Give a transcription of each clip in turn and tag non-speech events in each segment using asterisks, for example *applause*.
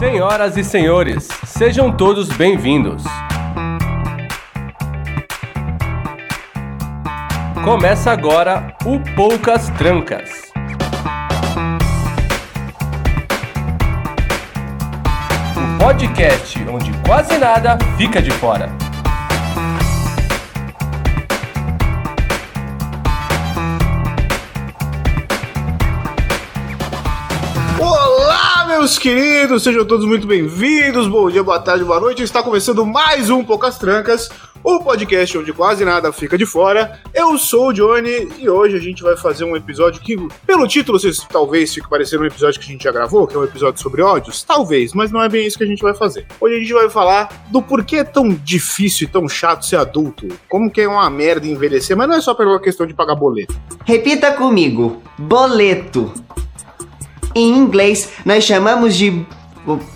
Senhoras e senhores, sejam todos bem-vindos. Começa agora o Poucas Trancas. O podcast onde quase nada fica de fora. Meus queridos, sejam todos muito bem-vindos. Bom dia, boa tarde, boa noite. Está começando mais um Poucas Trancas, o podcast onde quase nada fica de fora. Eu sou o Johnny e hoje a gente vai fazer um episódio que, pelo título, vocês talvez fique parecendo um episódio que a gente já gravou, que é um episódio sobre ódios. Talvez, mas não é bem isso que a gente vai fazer. Hoje a gente vai falar do porquê é tão difícil e tão chato ser adulto. Como que é uma merda envelhecer, mas não é só pela questão de pagar boleto. Repita comigo: boleto. Em inglês, nós chamamos de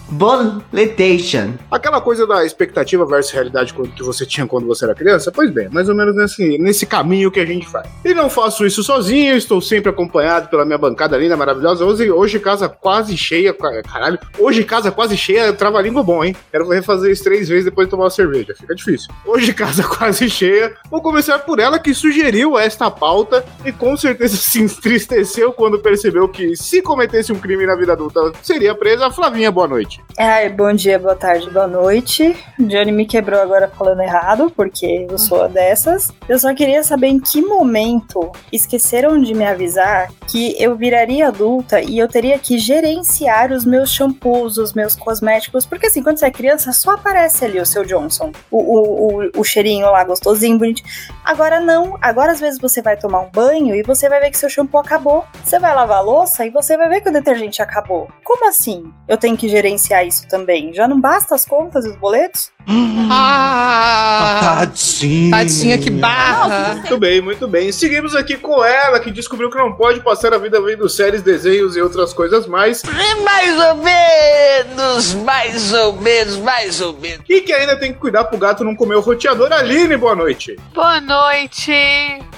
boletation. Aquela coisa da expectativa versus realidade que você tinha quando você era criança? Pois bem, mais ou menos nesse, nesse caminho que a gente faz. E não faço isso sozinho, estou sempre acompanhado pela minha bancada linda, maravilhosa. Hoje, hoje casa quase cheia, ca- caralho. Hoje casa quase cheia, trava-língua bom, hein? Quero refazer isso três vezes depois de tomar uma cerveja, fica difícil. Hoje casa *laughs* quase cheia. Vou começar por ela que sugeriu esta pauta e com certeza se entristeceu quando percebeu que se cometesse um crime na vida adulta seria presa. Flavinha, boa noite. Ai, bom dia, boa tarde, boa noite. Johnny me quebrou agora falando errado, porque eu sou dessas. Eu só queria saber em que momento esqueceram de me avisar que eu viraria adulta e eu teria que gerenciar os meus shampoos, os meus cosméticos. Porque assim, quando você é criança, só aparece ali o seu Johnson. O, o, o, o cheirinho lá gostosinho, bonitinho. Agora não. Agora às vezes você vai tomar um banho e você vai ver que seu shampoo acabou. Você vai lavar a louça e você vai ver que o detergente acabou. Como assim? Eu tenho que gerenciar isso também? Já não basta as contas e os boletos? Ah! Tadinha. Tadinha, que barra! Muito bem, muito bem. Seguimos aqui com ela, que descobriu que não pode passar a vida vendo séries, desenhos e outras coisas mais. Mais ou menos, mais ou menos, mais ou menos. E que ainda tem que cuidar pro gato não comer o roteador. Aline, boa noite. Boa noite,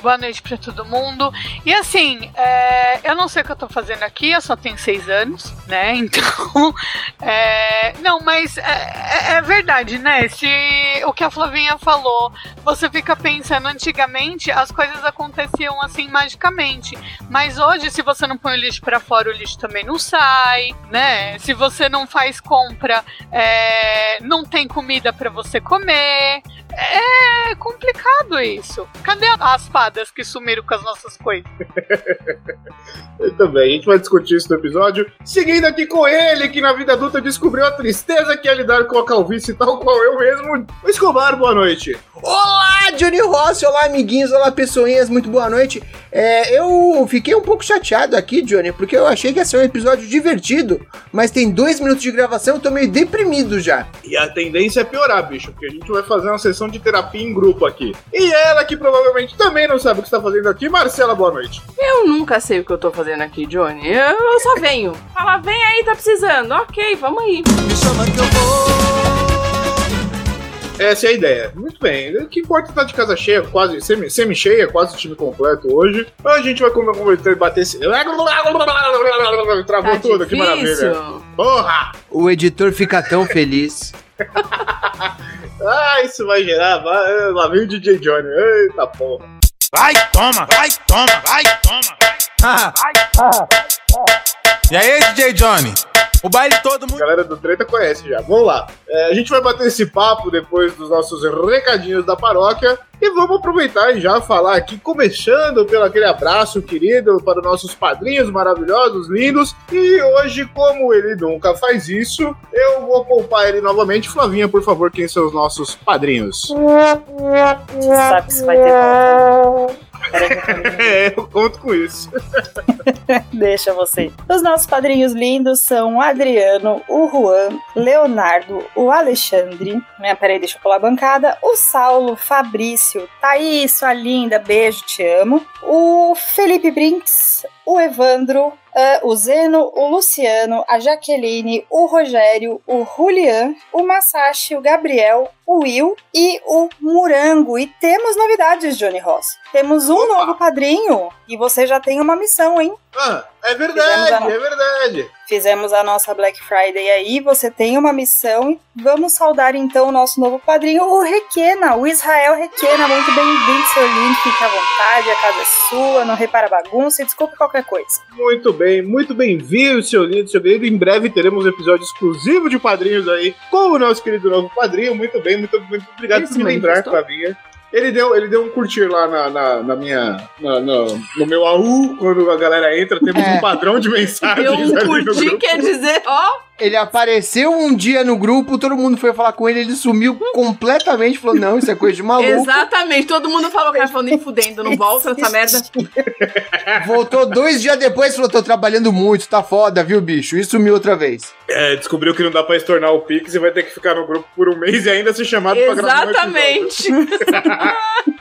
boa noite pra todo mundo. E assim, é, eu não sei o que eu tô fazendo aqui, eu só tenho seis anos, né? *laughs* Então, é, não, mas é, é- é verdade, né? Se o que a Flavinha falou, você fica pensando, antigamente as coisas aconteciam assim magicamente. Mas hoje, se você não põe o lixo pra fora, o lixo também não sai, né? Se você não faz compra, é, não tem comida pra você comer. É complicado isso. Cadê as fadas que sumiram com as nossas coisas? *laughs* Muito bem, a gente vai discutir isso no episódio. Seguindo aqui com ele, que na vida adulta descobriu a tristeza que é lidar com a calvície, tal qual eu mesmo. Escobar, boa noite. Olá, Johnny Rossi! Olá, amiguinhos! Olá, pessoinhas! Muito boa noite! É, eu fiquei um pouco chateado aqui, Johnny, porque eu achei que ia ser um episódio divertido, mas tem dois minutos de gravação eu tô meio deprimido já. E a tendência é piorar, bicho, porque a gente vai fazer uma sessão de terapia em grupo aqui. E ela, que provavelmente também não sabe o que está fazendo aqui, Marcela, boa noite. Eu nunca sei o que eu tô fazendo aqui, Johnny. Eu, eu só venho. Fala, vem aí, tá precisando. Ok, vamos aí. Essa é a ideia. Muito bem. O que importa é estar de casa cheia, quase semi- semi-cheia, quase time completo hoje. A gente vai comer, conversar e bater esse. Travou Tá tudo, que maravilha. difícil. Porra! O editor fica tão feliz. *laughs* Ah, isso vai gerar. Vai, lá vem o DJ Johnny. Eita porra. Vai, toma, vai, toma, vai, toma. *laughs* E aí, DJ Johnny? O baile todo A muito. galera do Treta conhece já. Vamos lá. É, a gente vai bater esse papo depois dos nossos recadinhos da paróquia. E vamos aproveitar e já falar aqui, começando pelo aquele abraço querido para os nossos padrinhos maravilhosos, lindos. E hoje, como ele nunca faz isso, eu vou poupar ele novamente. Flavinha, por favor, quem são os nossos padrinhos? Você sabe que você vai ter volta. É, eu conto com isso. *laughs* Deixa você. Os nossos padrinhos lindos são o Adriano, o Juan, Leonardo, o Alexandre. Né, peraí, deixa eu pular a bancada. O Saulo, Fabrício, Thaís, sua linda, beijo, te amo. O Felipe Brinks, o Evandro, ah, o Zeno, o Luciano, a Jaqueline, o Rogério, o Julian, o Masashi, o Gabriel, o Will e o Murango. E temos novidades, Johnny Ross. Temos um Opa! novo padrinho e você já tem uma missão, hein? Ah, é Fizemos verdade, a- é verdade. Fizemos a nossa Black Friday aí, você tem uma missão. Vamos saudar então o nosso novo padrinho, o Requena, o Israel Requena. Muito bem-vindo, seu lindo. Fique à vontade, a casa é sua, não repara bagunça e desculpe qualquer coisa. Muito bem, muito bem-vindo, seu lindo, seu querido. Em breve teremos um episódio exclusivo de padrinhos aí com o nosso querido novo padrinho. Muito bem, muito, muito obrigado Isso por me lembrar. Flavinha. Ele deu, ele deu um curtir lá na, na, na minha. na- no meu AU, quando a galera entra, temos É. um padrão de mensagens. Deu um curtir, quer dizer, ó. Ele apareceu um dia no grupo, todo mundo foi falar com ele, ele sumiu completamente, falou, não, isso é coisa de *laughs* maluco. Exatamente, todo mundo falou que falando nem fudendo, não volta essa merda. *laughs* Voltou dois dias depois e falou, tô trabalhando muito, tá foda, viu, bicho? E sumiu outra vez. É, descobriu que não dá pra estornar o Pix e vai ter que ficar no grupo por um mês e ainda ser chamado pra gravar. Exatamente. *laughs*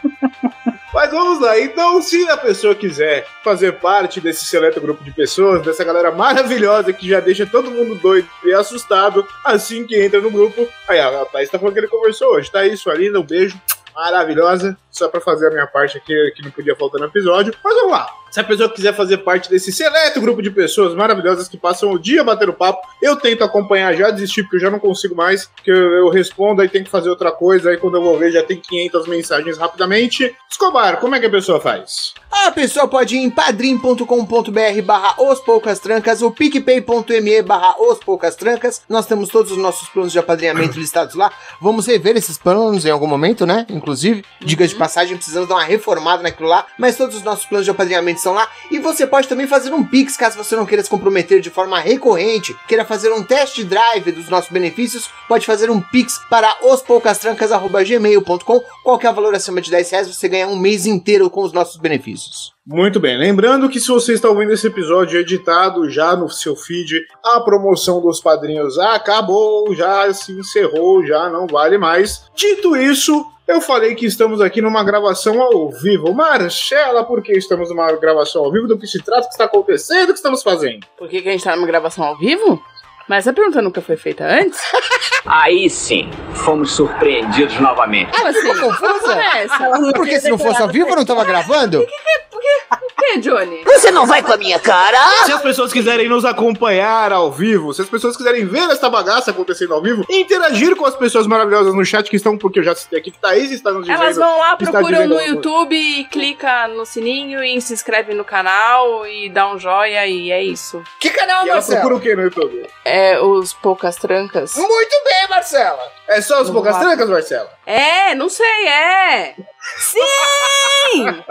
Mas vamos lá, então se a pessoa quiser fazer parte desse seleto grupo de pessoas, dessa galera maravilhosa que já deixa todo mundo doido e assustado assim que entra no grupo, aí a Thaís tá falando que ele conversou hoje, tá isso ali, um beijo, maravilhosa, só pra fazer a minha parte aqui que não podia faltar no episódio, mas vamos lá. Se a pessoa quiser fazer parte desse seleto grupo de pessoas maravilhosas que passam o dia batendo papo, eu tento acompanhar, já desisti porque eu já não consigo mais, que eu, eu respondo, aí tem que fazer outra coisa, aí quando eu vou ver já tem 500 mensagens rapidamente. Escobar, como é que a pessoa faz? A pessoa pode ir em padrim.com.br barra os poucas trancas ou picpay.me barra os poucas trancas. Nós temos todos os nossos planos de apadrinhamento listados lá. Vamos rever esses planos em algum momento, né? Inclusive, diga de passagem, precisamos dar uma reformada naquilo lá. Mas todos os nossos planos de apadrinhamento estão lá. E você pode também fazer um Pix, caso você não queira se comprometer de forma recorrente, queira fazer um test drive dos nossos benefícios, pode fazer um Pix para ospoucastrancas.gmail.com. Qualquer valor acima de 10 reais, você ganha um mês inteiro com os nossos benefícios. Muito bem, lembrando que se você está ouvindo esse episódio editado já no seu feed, a promoção dos padrinhos acabou, já se encerrou, já não vale mais. Dito isso, eu falei que estamos aqui numa gravação ao vivo. Marcela, por que estamos numa gravação ao vivo? Do que se trata? O que está acontecendo? O que estamos fazendo? Por que, que a gente tá numa gravação ao vivo? Mas essa pergunta nunca foi feita antes? *laughs* Aí sim, fomos surpreendidos novamente. Como assim? ficou confusa? essa? Porque se não fosse ao vivo, eu não tava gravando? Por que, Johnny? Você não vai com a minha cara? Se as pessoas quiserem nos acompanhar ao vivo, se as pessoas quiserem ver essa bagaça acontecendo ao vivo, interagir com as pessoas maravilhosas no chat que estão, porque eu já citei aqui que Thaís está nos dizendo. Elas vão lá, procuram no. YouTube e clica no sininho e se inscreve no canal e dá um joia e é isso. Que canal, E ela Marcelo? procura o que no YouTube? É os poucas trancas. Muito bem, Marcela. É só os Vamos poucas lá. trancas, Marcela? É, não sei, é. Sim!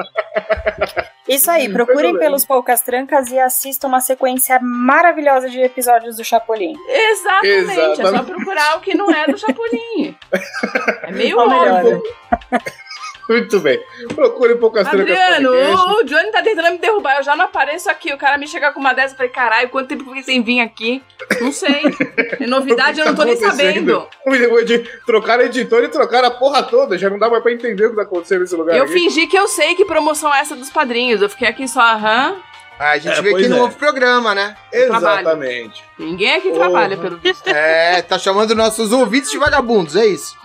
*laughs* Isso aí, procurem pelos Poucas Trancas e assistam uma sequência maravilhosa de episódios do Chapolin. Exatamente, é só Exatamente. procurar o que não é do Chapolin. *laughs* É meio óbvio. Muito bem. Procure poucas trancas. Adriano, podcast. o Johnny tá tentando me derrubar. Eu já não apareço aqui. O cara me chega com uma dessa. Eu falei, caralho, quanto tempo fiquei sem vir aqui? Não sei. É novidade, eu não tô nem Tá sabendo. acontecendo? De trocar editor e trocar a porra toda. Já não dá mais pra entender o que tá acontecendo nesse lugar. Eu aqui. fingi que eu sei que promoção é essa dos padrinhos. Eu fiquei aqui só, aham. A gente É, vê que não é. houve programa, né? Exatamente. Ninguém aqui Porra. trabalha, pelo visto. É, tá chamando nossos ouvintes de vagabundos, é isso?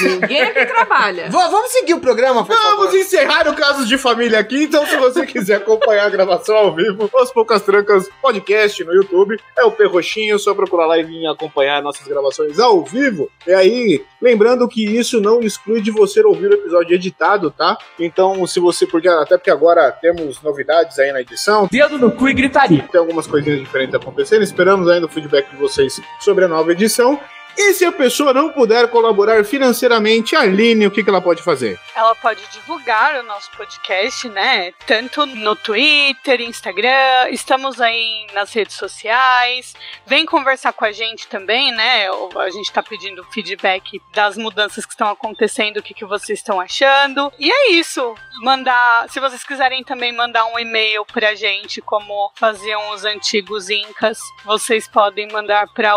Ninguém aqui trabalha. V- vamos seguir o programa, por favor. Vamos encerrar o caso de família aqui. Então, se você quiser acompanhar a gravação ao vivo, Os Poucas Trancas Podcast no YouTube, é o Perroxinho. Só procurar lá e vir acompanhar nossas gravações ao vivo. E aí, lembrando que isso não exclui de você ouvir o episódio editado, tá? Então, se você. Porque, até porque agora temos novidades aí na edição. Dedo no cu e gritaria. Tem algumas coisinhas diferentes acontecendo. Esperamos ainda o feedback de vocês sobre a nova edição. E se a pessoa não puder colaborar financeiramente, Aline, o que, que ela pode fazer? Ela pode divulgar o nosso podcast, né? Tanto no Twitter, Instagram, estamos aí nas redes sociais. Vem conversar com a gente também, né? A gente tá pedindo feedback das mudanças que estão acontecendo, o que, que vocês estão achando. E é isso. Mandar, se vocês quiserem também mandar um e-mail pra gente, como faziam os antigos incas, vocês podem mandar para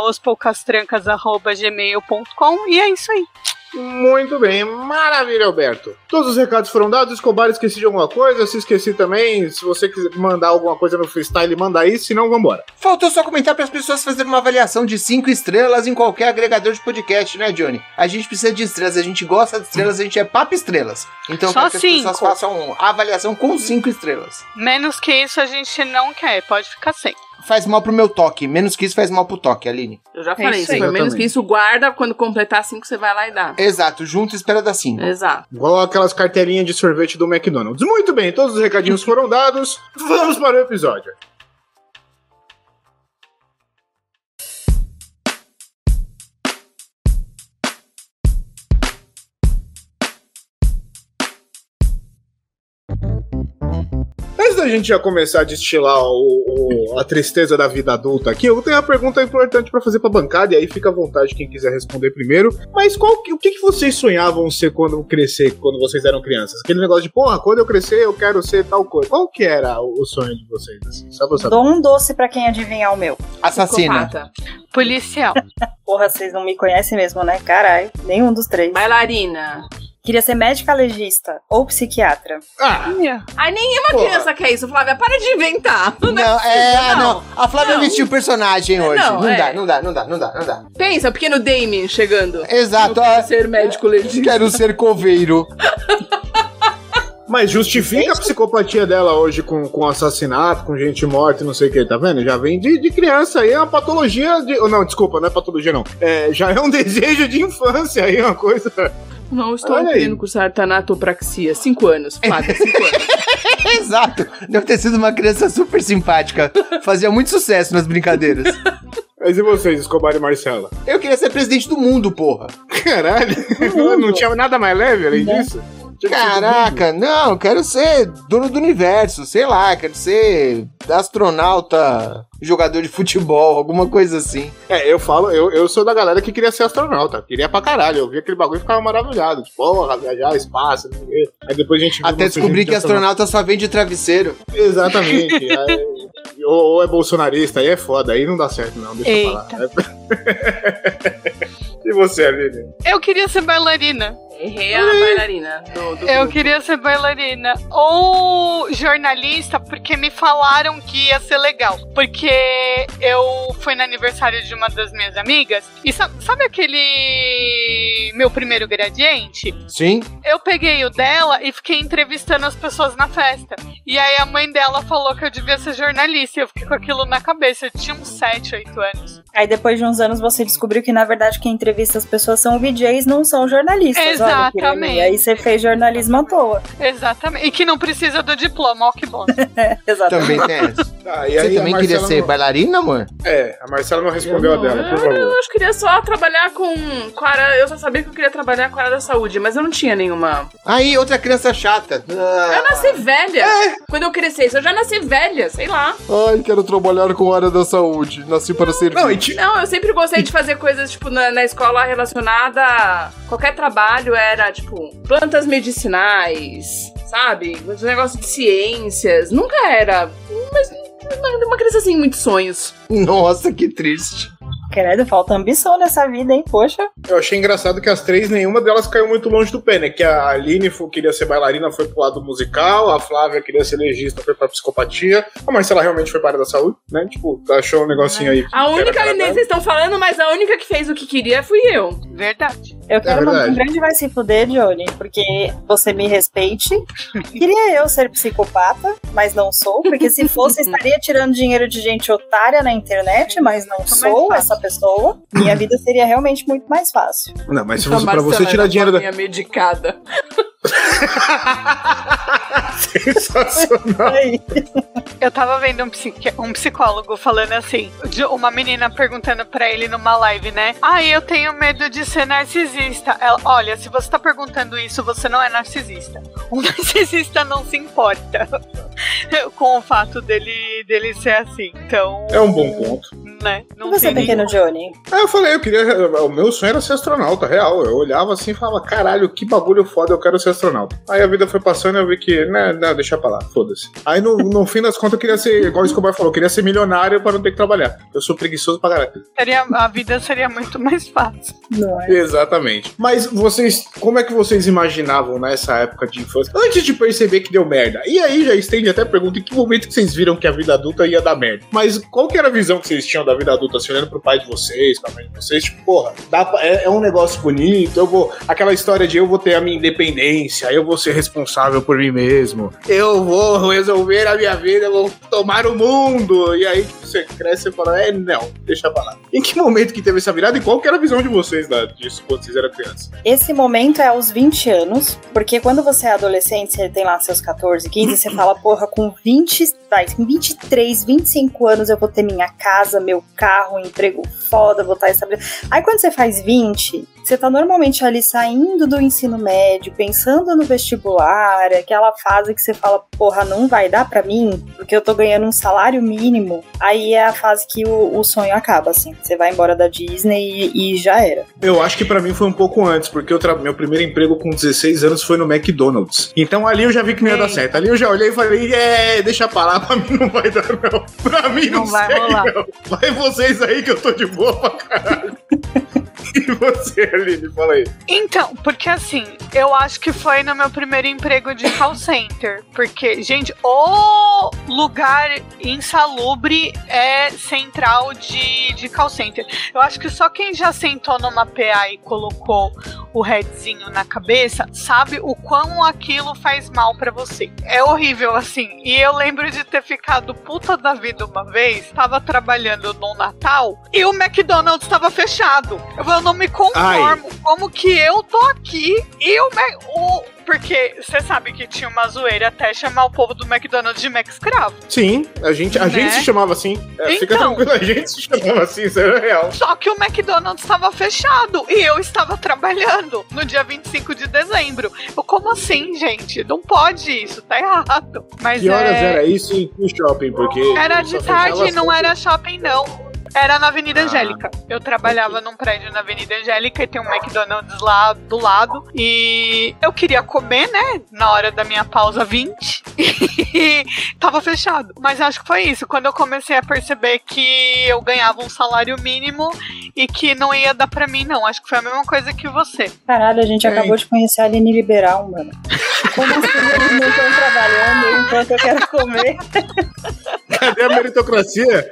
ospoucastrancas.gmail.com e é isso aí. Muito bem, maravilha, Alberto. Todos os recados foram dados. Escobar, esqueci de alguma coisa. Se esqueci também, se você quiser mandar alguma coisa no freestyle, manda aí. Se não, vambora. Faltou só comentar para as pessoas fazerem uma avaliação de 5 estrelas em qualquer agregador de podcast, né, Johnny? A gente precisa de estrelas, a gente gosta de estrelas, a gente é papo estrelas. Então, Só eu quero que as pessoas façam a avaliação com 5 estrelas. Menos que isso a gente não quer, pode ficar sem. Faz mal pro meu toque, menos que isso faz mal pro toque, Aline. Eu já É falei, isso se aí. for menos que isso, guarda. Quando completar cinco, você vai lá e dá. Exato, junto espera dar 5. Exato. Igual aquelas carteirinhas de sorvete do McDonald's. Muito bem, todos os recadinhos foram dados. Vamos para o episódio. Antes da gente já começar a destilar o- o- a tristeza da vida adulta aqui, eu tenho uma pergunta importante pra fazer pra bancada, e aí fica à vontade quem quiser responder primeiro. Mas qual, o que, que vocês sonhavam ser quando crescer, quando vocês eram crianças? Aquele negócio de, porra, quando eu crescer eu quero ser tal coisa. Qual que era o, o sonho de vocês, assim? Só pra saber. Dou um doce pra quem adivinhar o meu. Assassina. Psicopata. Policial. Porra, vocês não me conhecem mesmo, né? Caralho, nenhum dos três. Bailarina. Queria ser médica legista ou psiquiatra. Ah, Ai, nenhuma Porra. criança quer isso, Flávia. Para de inventar. *laughs* Não, é, não. não. A Flávia Não. vestiu o personagem hoje. Não, Não, é. dá, não dá, não dá, não dá, não dá. Pensa, o pequeno Damien chegando. Exato, Eu quero ó, ser médico legítimo. quero ser coveiro. *laughs* mas justifica a psicopatia dela hoje com, com assassinato, com gente morta e não sei o que, tá vendo? Já vem de, de criança aí, é uma patologia de. Não, desculpa, não é patologia, não. É, já é um *laughs* desejo de infância aí, uma coisa. Não, estou Olha aí. querendo cursar tanatopraxia. Cinco anos, Flávia, cinco *laughs* anos. Exato. Deve ter sido uma criança super simpática. Fazia muito sucesso nas brincadeiras. *laughs* Mas e vocês, Escobar e Marcela? Eu queria ser presidente do mundo, porra. Caralho, não tinha nada mais leve além disso? Caraca, não, quero ser dono do universo, sei lá, quero ser astronauta, jogador de futebol, alguma coisa assim. É, eu falo, eu, eu sou da galera que queria ser astronauta. Queria pra caralho. Eu vi aquele bagulho e ficava maravilhado. Tipo, porra, viajar, espaço, não sei o quê. Aí depois a gente Até descobri que astronauta só vem de travesseiro. Exatamente. *laughs* Aí, ou, ou é bolsonarista, aí é foda, aí não dá certo, não. Deixa eu falar. *laughs* e você, Aline? Eu queria ser bailarina. Errei a bailarina do, do Eu grupo. queria ser bailarina. Ou jornalista, porque me falaram que ia ser legal. Porque eu fui no aniversário de uma das minhas amigas. E sa- sabe aquele meu primeiro gradiente? Sim? Eu peguei o dela e fiquei entrevistando as pessoas na festa. E aí a mãe dela falou que eu devia ser jornalista. E eu fiquei com aquilo na cabeça. Eu tinha uns 7, 8 anos. Aí depois de uns anos você descobriu que na verdade quem entrevista as pessoas são VJs, não são jornalistas. Olha, Exatamente. ironia. aí você fez jornalismo à toa. Exatamente. E que não precisa do diploma, ó que bom. *laughs* Exatamente. Também tem essa. Ah, e Você aí a também queria ser não- bailarina, amor? É, a Marcela não respondeu a Não, dela, por eu, favor. eu acho que queria só trabalhar com, com a. Eu só sabia que eu queria trabalhar com a área da saúde, mas eu não tinha nenhuma. Aí, outra criança chata. Ah, Eu nasci velha. Quando eu crescesse, eu já nasci velha, sei lá. Ai, quero trabalhar com a área da saúde. Nasci para servir. Não, Não, eu sempre gostei de fazer coisas, tipo, na, na escola relacionada. a Qualquer trabalho era, tipo, plantas medicinais, sabe? Os negócios de ciências. Nunca era. Mas uma, uma criança assim, muitos sonhos. Nossa, que triste. Credo, falta ambição nessa vida, hein? Poxa. eu achei engraçado que as três, nenhuma delas caiu muito longe do pé, né? Que a Aline queria ser bailarina, foi pro lado musical, a Flávia queria ser legista, foi pra psicopatia, a Marcela realmente foi para a área da saúde, né? Tipo, achou um negocinho aí. que A única, nem vocês estão falando, mas a única que fez o que queria fui eu. Verdade. Eu quero mandar verdade. um grande vai se fuder, Johnny, porque você me respeite. *laughs* Queria eu ser psicopata, mas não sou, porque se fosse, estaria tirando dinheiro de gente otária na internet, mas não Fica sou essa pessoa. Minha vida seria realmente muito mais fácil. Não, mas se A você, pra você tirar dinheiro da. minha medicada. *laughs* Sensacional. Eu tava vendo um, psiqui- um psicólogo falando assim, de uma menina perguntando pra ele numa live, né? Ah, eu tenho medo de ser narcisista. Ela, olha, se você tá perguntando isso, você não é narcisista. Um *laughs* narcisista não se importa *laughs* com o fato dele, dele ser assim. Então, É um bom ponto. né? E Não você, tem pequeno Johnny? Aí eu falei, eu queria. O meu sonho era ser astronauta, real. Eu olhava assim e falava, caralho, que bagulho foda, eu quero ser astronauta. Aí a vida foi passando e eu vi que, né, não, deixa pra lá, foda-se. Aí no, no fim das contas eu queria ser, igual o Escobar falou, eu queria ser milionário pra não ter que trabalhar. Eu sou preguiçoso pra caralho. Seria, a vida seria muito mais fácil. Não é? Exatamente. Mas vocês, como é que vocês imaginavam nessa época de infância? Antes de perceber que deu merda. E aí já estende até a pergunta: em que momento que vocês viram que a vida adulta ia dar merda? Mas qual que era a visão que vocês tinham da vida adulta? Assim, olhando pro pai de vocês, pra mãe de vocês, tipo, porra, dá pra- é, é um negócio bonito, eu vou. Aquela história de eu vou ter a minha independência, eu vou ser responsável por mim mesmo, eu vou resolver a minha vida, eu vou tomar o mundo. E aí tipo, você cresce e fala, é, não, deixa pra lá. Em que momento que teve essa virada e qual que era a visão de vocês da, disso quando vocês eram crianças? Esse momento é aos 20 anos, porque quando você é adolescente, você tem lá seus 14, 15, você fala, porra, com 20, vai, com 23, 25 anos eu vou ter minha casa, meu carro, um emprego foda, vou estar estabelecido. Aí quando você faz 20, você tá normalmente ali saindo do ensino médio, pensando no vestibular, aquela fase que você fala, porra, não vai dar pra mim, porque eu tô ganhando um salário mínimo. Aí é a fase que o, o sonho acaba, assim. Você vai embora da Disney e, e já era. Eu acho que pra mim foi um pouco antes, porque meu primeiro emprego com 16 anos foi no McDonald's. Então ali eu já vi que não ia dar Eita. certo. Ali eu já olhei e falei, é, deixa pra lá, *laughs* pra mim não vai dar não. Pra mim não, Não vai sei, rolar. não. Vai vocês aí que eu tô de boa pra caralho. *laughs* *laughs* e você, Aline, fala aí. Então, porque assim, eu acho que foi no meu primeiro emprego de call center. Porque, gente, o lugar insalubre é central de, de call center. Eu acho que só quem já sentou numa PA e colocou o headzinho na cabeça sabe o quão aquilo faz mal pra você. É horrível, assim. E eu lembro de ter ficado puta da vida uma vez. Tava trabalhando no Natal e o McDonald's tava fechado. Eu eu não me conformo. Como que eu tô aqui e o, Mac- o porque você sabe que tinha uma zoeira até chamar o povo do McDonald's de Mac escravo. Sim, a gente, a Né? gente se chamava assim. É, Fica Então. tranquilo, a gente se chamava assim, isso era real. Só que o McDonald's estava fechado e eu estava trabalhando no dia 25 de dezembro. Eu, como assim, gente? Não pode isso, tá errado. Mas Que horas é... era isso em no shopping? Porque. Era de tarde, não era shopping, não. Era na Avenida Ah. Angélica. Eu trabalhava num prédio na Avenida Angélica e tem um McDonald's lá do lado. E eu queria comer, né? Na hora da minha pausa 20. E tava fechado. Mas acho que foi isso. Quando eu comecei a perceber que eu ganhava um salário mínimo e que não ia dar pra mim, não. Acho que foi a mesma coisa que você. Caralho, a gente É. acabou de conhecer a Aline Liberal, mano. Como assim eles não estão trabalhando enquanto eu quero comer? Cadê a meritocracia?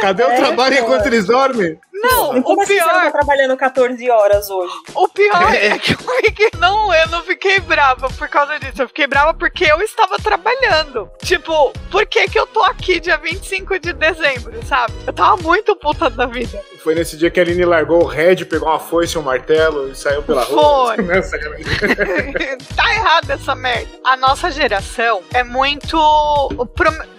Cadê o É, trabalho cara. enquanto eles dormem? Não, E como o assim você não pior. tá trabalhando 14 horas hoje? O pior é que eu fiquei. Não, eu não fiquei brava por causa disso. Eu fiquei brava porque eu estava trabalhando. Tipo, por que, que eu tô aqui dia 25 de dezembro, sabe? Eu tava muito puta da vida. Foi nesse dia que a Aline largou o Red, pegou uma foice e um martelo e saiu pela rua. Foi. *laughs* *laughs* Tá errado essa merda. A nossa geração é muito.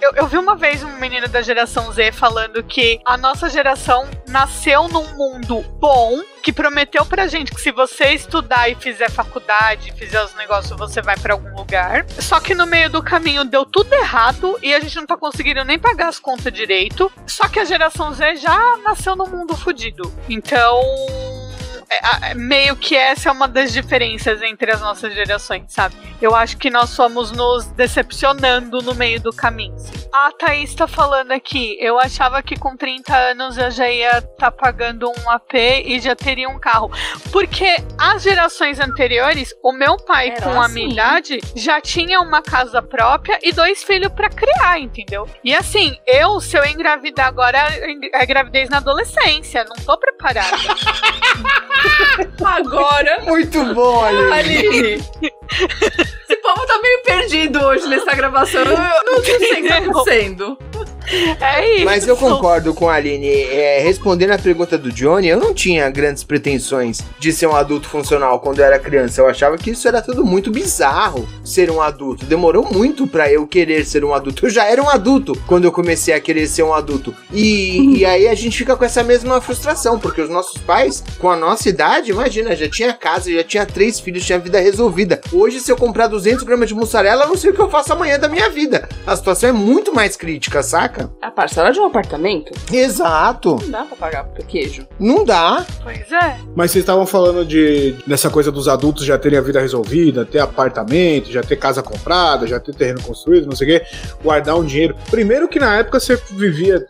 Eu, eu vi uma vez um menino da geração Z falando que a nossa geração nasceu num mundo bom. Que prometeu pra gente que se você estudar e fizer faculdade, fizer os negócios, você vai pra algum lugar. Só que no meio do caminho deu tudo errado e a gente não tá conseguindo nem pagar as contas direito. Só que a geração Z já nasceu num mundo fudido. Então, é, meio que essa é uma das diferenças entre as nossas gerações, sabe? Eu acho que nós fomos nos decepcionando no meio do caminho. A Thaís tá falando aqui, eu achava que com 30 anos eu já ia estar pagando um AP e já teria um carro. Porque as gerações anteriores, o meu pai Era com a minha assim. idade já tinha uma casa própria e dois filhos pra criar, entendeu? E assim, eu, se eu engravidar agora, é gravidez na adolescência, não tô preparada. *laughs* *laughs* Agora, Muito bom, Aline. Aline. Esse povo tá meio perdido hoje nessa gravação. Eu não sei o que tá *laughs* acontecendo. É isso. Mas eu concordo com a Aline. É, respondendo a pergunta do Johnny, eu não tinha grandes pretensões de ser um adulto funcional quando eu era criança. Eu achava que isso era tudo muito bizarro, ser um adulto. Demorou muito pra eu querer ser um adulto. Eu já era um adulto quando eu comecei a querer ser um adulto. E, e aí a gente fica com essa mesma frustração, porque os nossos pais, com a nossa idade, imagina, já tinha casa, já tinha três filhos, tinha vida resolvida. Hoje, se eu comprar 200 gramas de mussarela, eu não sei o que eu faço amanhã da minha vida. A situação é muito mais crítica, saca? Saca? A parcela de um apartamento? Exato. Não dá pra pagar por queijo. Não dá. Pois é. Mas vocês estavam falando de dessa coisa dos adultos já terem a vida resolvida, ter apartamento, já ter casa comprada, já ter terreno construído, não sei o quê, guardar um dinheiro. Primeiro que na época você vivia,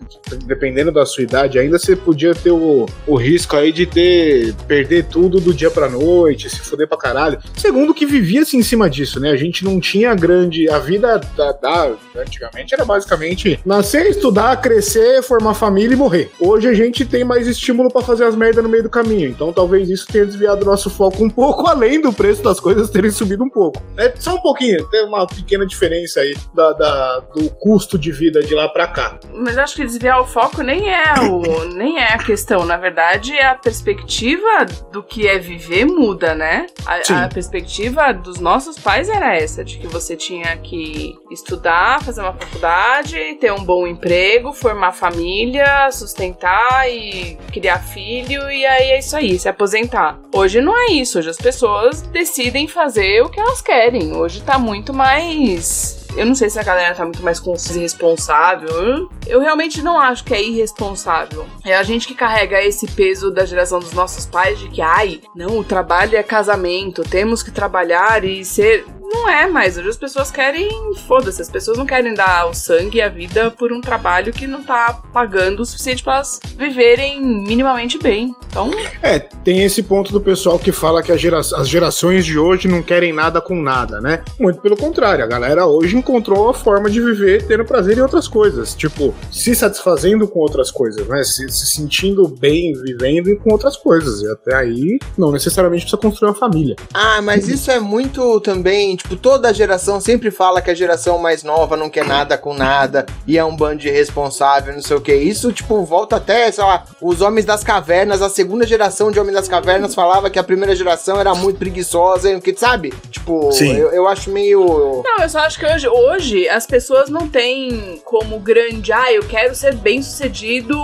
dependendo da sua idade, ainda você podia ter o, o risco aí de ter perder tudo do dia pra noite, se fuder pra caralho. Segundo que vivia-se em cima disso, né? A gente não tinha grande. A vida da, da- antigamente era basicamente nascer, estudar, crescer, formar família e morrer. Hoje a gente tem mais estímulo pra fazer as merdas no meio do caminho. Então talvez isso tenha desviado o nosso foco um pouco, *laughs* além do preço das coisas terem subido um pouco. É só um pouquinho, tem uma pequena diferença aí da, da- do custo de vida de lá pra cá. Mas acho que desviar o foco nem é o nem é a questão. Na verdade, a perspectiva do que é viver muda, né? A, a perspectiva dos nossos pais era essa, de que você tinha que estudar, fazer uma faculdade, ter um bom emprego, formar família, sustentar e criar filho, e aí é isso aí, se aposentar. Hoje não é isso, hoje as pessoas decidem fazer o que elas querem. Hoje tá muito mais eu não sei se a galera tá muito mais consciente e responsável. Eu realmente não acho que é irresponsável. É a gente que carrega esse peso da geração dos nossos pais de que, ai, não, o trabalho é casamento, temos que trabalhar e ser. Não é mais. Hoje as pessoas querem. Foda-se, as pessoas não querem dar o sangue e a vida por um trabalho que não tá pagando o suficiente pra elas viverem minimamente bem. Então, É, tem esse ponto do pessoal que fala que a gera- as gerações de hoje não querem nada com nada, né? Muito pelo contrário, a galera hoje encontrou a forma de viver tendo prazer em outras coisas, tipo, se satisfazendo com outras coisas, né? Se, se sentindo bem vivendo com outras coisas. E até aí, não necessariamente precisa construir uma família. Ah, mas isso é muito também, tipo, toda geração sempre fala que a geração mais nova não quer nada com nada e é um bando de irresponsável, não sei o que. Isso, tipo, volta até, sei lá, os homens das cavernas, a segunda geração de homens das cavernas falava que a primeira geração era muito preguiçosa, e que sabe? Tipo, eu, eu acho meio. Não, eu só acho que hoje, hoje as pessoas não têm como grande, ah, eu quero ser bem sucedido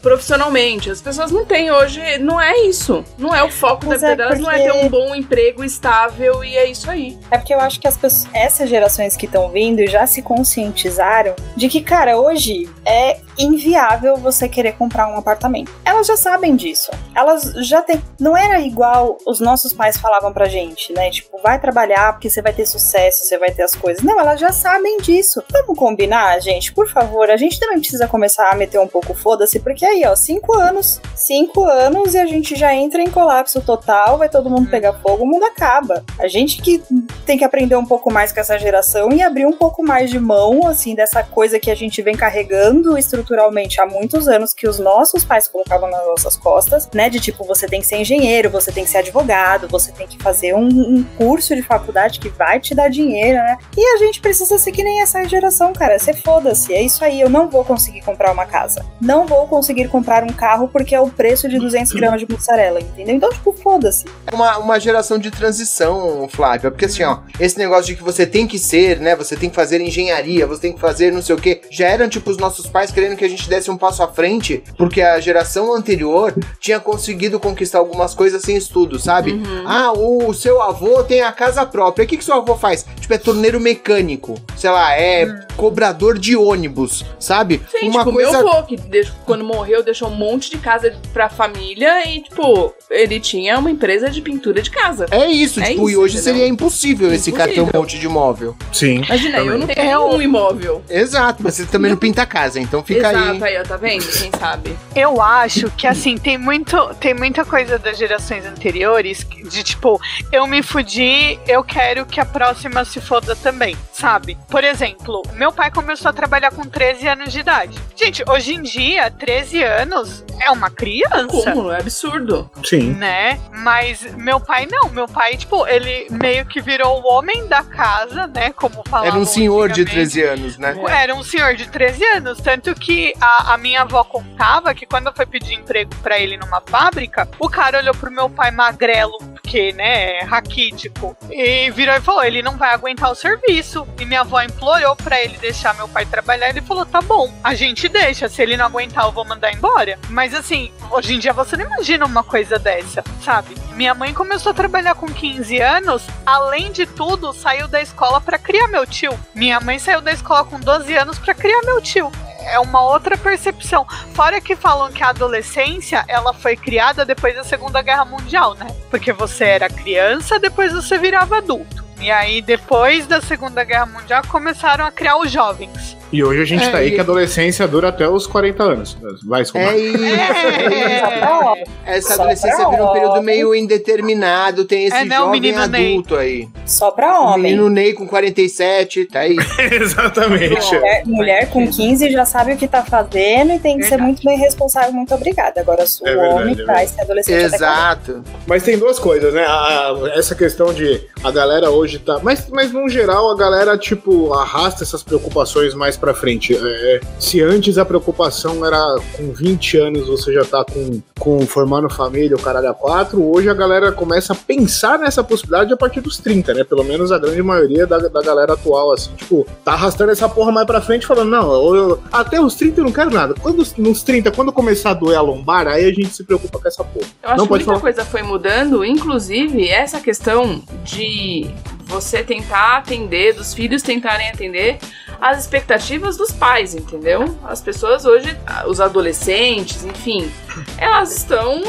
profissionalmente. As pessoas não têm hoje, não é isso. Não é o foco Mas da vida é delas, não é ter um bom emprego estável e é isso aí. É porque eu acho que as pessoas, essas gerações que estão vindo já se conscientizaram de que, cara, hoje é inviável você querer comprar um apartamento. Elas já sabem disso. Elas já têm. Não era igual os nossos pais falavam pra gente, né? Tipo, vai trabalhar porque você vai ter sucesso, você vai ter as coisas. Não, elas já sabem disso. Vamos combinar, gente? Por favor, a gente também precisa começar a meter um pouco foda-se, porque aí, ó, cinco anos, cinco anos e a gente já entra em colapso total, vai todo mundo pegar fogo, o mundo acaba. A gente que tem que aprender um pouco mais com essa geração e abrir um pouco mais de mão, assim, dessa coisa que a gente vem carregando estruturalmente há muitos anos, que os nossos pais colocavam nas nossas costas, né? De tipo, você tem que ser engenheiro, você tem que ser advogado, você tem que fazer um, um curso de faculdade que vai te dar dinheiro, né? E a gente precisa ser que nem essa geração, cara. Você foda-se, é isso aí. Eu não vou conseguir comprar uma casa. Não vou conseguir comprar um carro porque é o preço de 200 gramas de mussarela, entendeu? Então, tipo, foda-se. uma, uma geração de transição, Flávia. Porque assim, ó, esse negócio de que você tem que ser, né? Você tem que fazer engenharia, você tem que fazer não sei o quê. Já eram, tipo, os nossos pais querendo que a gente desse um passo à frente, porque a geração anterior tinha conseguido conquistar algumas coisas sem estudo, sabe? Ah, o, seu avô tem a casa própria. O que, que seu avô faz? Tipo, é torneiro mecânico. Sei lá, é cobrador de ônibus, sabe? Sim, uma tipo, coisa. meu avô, que deixou- quando morreu, deixou um monte de casa pra família e, tipo, ele tinha uma empresa de pintura de casa. É isso, É tipo, e isso, hoje entendeu? seria impossível, esse cara ter um monte de imóvel. Sim. Imagina, eu não tenho um imóvel. Exato, mas você também não pinta a casa, então fica Exato, aí. aí, ó, tá vendo? Quem sabe? Eu acho que assim, tem muito, tem muita coisa das gerações anteriores de tipo, eu me fudi, eu quero que a próxima se foda também, sabe? Por exemplo, meu pai começou a trabalhar com 13 anos de idade. Gente, hoje em dia, 13 anos é uma criança. Como? É absurdo. Sim. Né? Mas meu pai não. Meu pai, tipo, ele meio que virou o homem da casa, né? Como falavam Era um senhor de antigamente. 13 anos, né? Era um senhor de 13 anos. Tanto que a, a minha avó contava que quando fui pedir emprego pra ele numa fábrica, o cara olhou pro meu pai magrelo, porque, né, raquítico, e virou e falou: ele não vai aguentar o serviço. E minha avó implorou pra ele deixar meu pai trabalhar. Ele falou: tá bom, a gente deixa. Se ele não aguentar, eu vou mandar embora. Mas assim, hoje em dia você não imagina uma coisa dessa, sabe? Minha mãe começou a trabalhar com 15 anos, além de tudo, saiu da escola pra criar meu tio. Minha mãe saiu da escola com 12 anos pra criar meu tio. é uma outra percepção. Fora que falam que a adolescência ela foi criada depois da Segunda Guerra Mundial, né? Porque você era criança, depois você virava adulto. E aí, depois da Segunda Guerra Mundial, começaram a criar os jovens. E hoje a gente É, tá aí que a adolescência dura até os 40 anos. Vai, Escobar. É isso. É. Essa Só adolescência vira um período meio indeterminado, tem esse É, né, o jovem menino Ney. adulto aí. Só pra homem. menino Ney com 47, tá aí. *laughs* Exatamente. Mulher, mulher com 15 já sabe o que tá fazendo e tem que ser muito bem responsável, muito obrigada. Agora, se o É verdade, homem é traz ser adolescente até Exato. Mas tem duas coisas, né? A- essa questão de a galera hoje tá. Mas, mas no geral, a galera, tipo, arrasta essas preocupações mais pra frente. É, se antes a preocupação era com 20 anos você já tá com, com formando família, o caralho a quatro, hoje a galera começa a pensar nessa possibilidade a partir dos 30, né? Pelo menos a grande maioria da, da galera atual, assim, tipo, tá arrastando essa porra mais pra frente, falando, não, eu- eu- até os 30 eu não quero nada. Quando, nos 30, quando começar a doer a lombar, aí a gente se preocupa com essa porra. Eu acho Não, que muita falar. coisa foi mudando, inclusive essa questão de você tentar atender, dos filhos tentarem atender as expectativas dos pais, entendeu? As pessoas hoje, os adolescentes, enfim, elas estão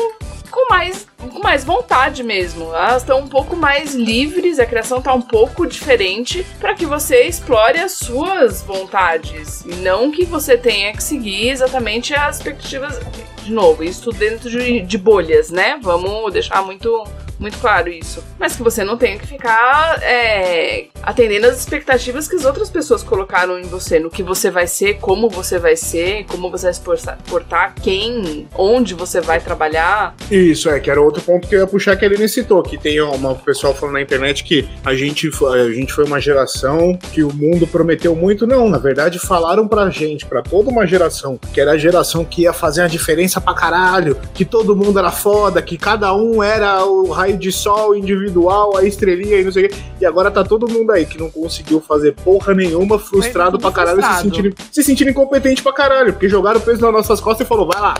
com mais, com mais vontade mesmo. Elas estão um pouco mais livres, a criação tá um pouco diferente para que você explore as suas vontades não que você tenha que seguir exatamente as expectativas. De novo, isso tudo dentro de, de bolhas, né? Vamos deixar muito muito claro isso. Mas que você não tenha que ficar é, atendendo às expectativas que as outras pessoas colocaram em você, no que você vai ser, como você vai ser, como você vai se portar, quem, onde você vai trabalhar. Isso, é, que era outro ponto que eu ia puxar que ele me citou, que tem uma pessoal falando na internet que a gente, a gente foi uma geração que o mundo prometeu muito. Não, na verdade falaram pra gente, pra toda uma geração, que era a geração que ia fazer a diferença pra caralho, que todo mundo era foda, que cada um era o raio de sol individual, a estrelinha e não sei o quê. E agora tá todo mundo aí que não conseguiu fazer porra nenhuma, frustrado pra caralho, se frustrado. sentindo, se sentindo incompetente pra caralho, porque jogaram o peso nas nossas costas e falou, vai lá,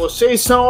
vocês são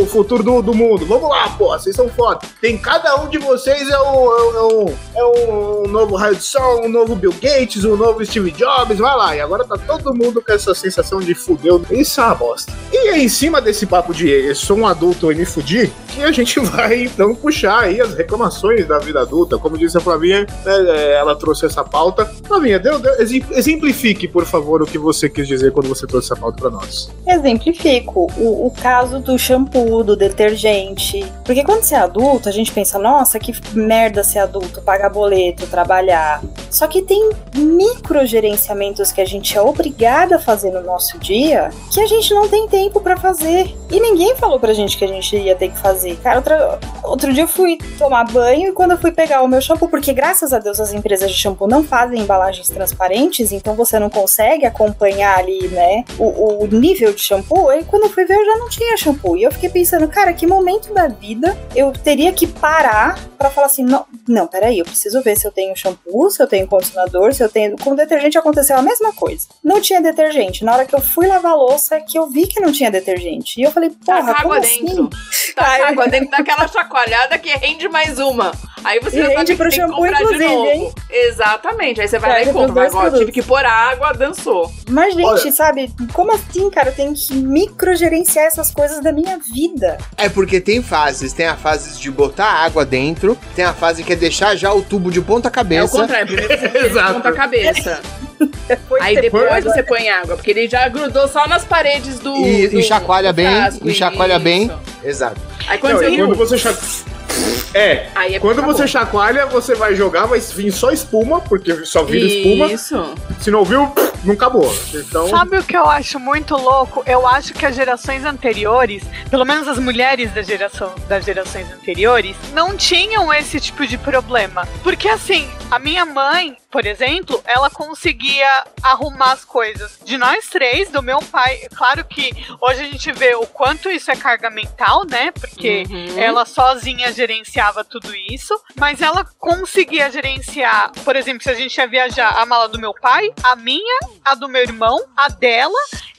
o futuro do, do mundo. Vamos lá, porra, vocês são foda. Tem cada um de vocês é um, é um, é um novo raio de sol, um novo Bill Gates, um novo Steve Jobs, vai lá. E agora tá todo mundo com essa sensação de fudeu. Isso é uma bosta. E é em cima desse papo de eu sou um adulto e me fudi, que a gente *laughs* vai então puxar aí as reclamações da vida adulta. Como disse a Flavinha, né, ela trouxe essa pauta. Flavinha, deu, deu- exem- exemplifique, por favor, o que você quis dizer quando você trouxe essa pauta pra nós. Exemplifico o, o caso do shampoo, do detergente. Porque quando você é adulto, a gente pensa, nossa, que merda ser adulto, pagar boleto, trabalhar. Só que tem microgerenciamentos que a gente é obrigada a fazer no nosso dia que a gente não tem tempo pra fazer. E ninguém falou pra gente que a gente ia ter que fazer. Cara, outra- outro dia eu fui tomar banho e quando eu fui pegar o meu shampoo, porque graças a Deus as empresas de shampoo não fazem embalagens transparentes, então você não consegue acompanhar ali, né, o, o nível de shampoo. Aí quando eu fui ver, eu já não tinha shampoo. E eu fiquei pensando, cara, que momento da vida eu teria que parar pra falar assim: não, não, peraí, eu preciso ver se eu tenho shampoo, se eu tenho condicionador, se eu tenho. Com detergente aconteceu a mesma coisa. Não tinha detergente. Na hora que eu fui lavar a louça, é que eu vi que não tinha detergente. E eu falei, porra, Taca como água assim? dentro. Taca água dentro daquela chacoalhada que rende mais uma. Aí você já sabe que pro tem que shampoo, comprar de inclusive, novo. hein? Exatamente. Aí você vai lá Serve e compra. dois Agora, tive produtos. que pôr água, dançou. Mas, gente, Olha- sabe, como assim, cara? Tenho que microgerenciar essas coisas da minha vida. É porque tem fases. Tem a fase de botar água dentro, tem a fase que é deixar já o tubo de ponta É o cabeça. contrário. Primeiro você *laughs* põe Exato. ponta cabeça. *laughs* Depois Aí depois põe- você põe água. Porque ele já grudou só nas paredes do. E- do- e chacoalha do bem, frasco, e chacoalha bem. isso. Exato. Aí quando Não, você quando você chacoalha. É, Aí é quando acabou. você chacoalha, você vai jogar, vai vir só espuma, porque só vira espuma. Isso. Se não viu, não acabou. Então, Sabe o que eu acho muito louco? Eu acho que as gerações anteriores, pelo menos as mulheres da geração, das gerações anteriores, não tinham esse tipo de problema. Porque assim, a minha mãe, por exemplo, ela conseguia arrumar as coisas de nós três, do meu pai. Claro que hoje a gente vê o quanto isso é carga mental, né? Porque Uhum. ela sozinha gerenciava tudo isso, mas ela conseguia gerenciar, por exemplo, se a gente ia viajar, a mala do meu pai, a minha, a do meu irmão, a dela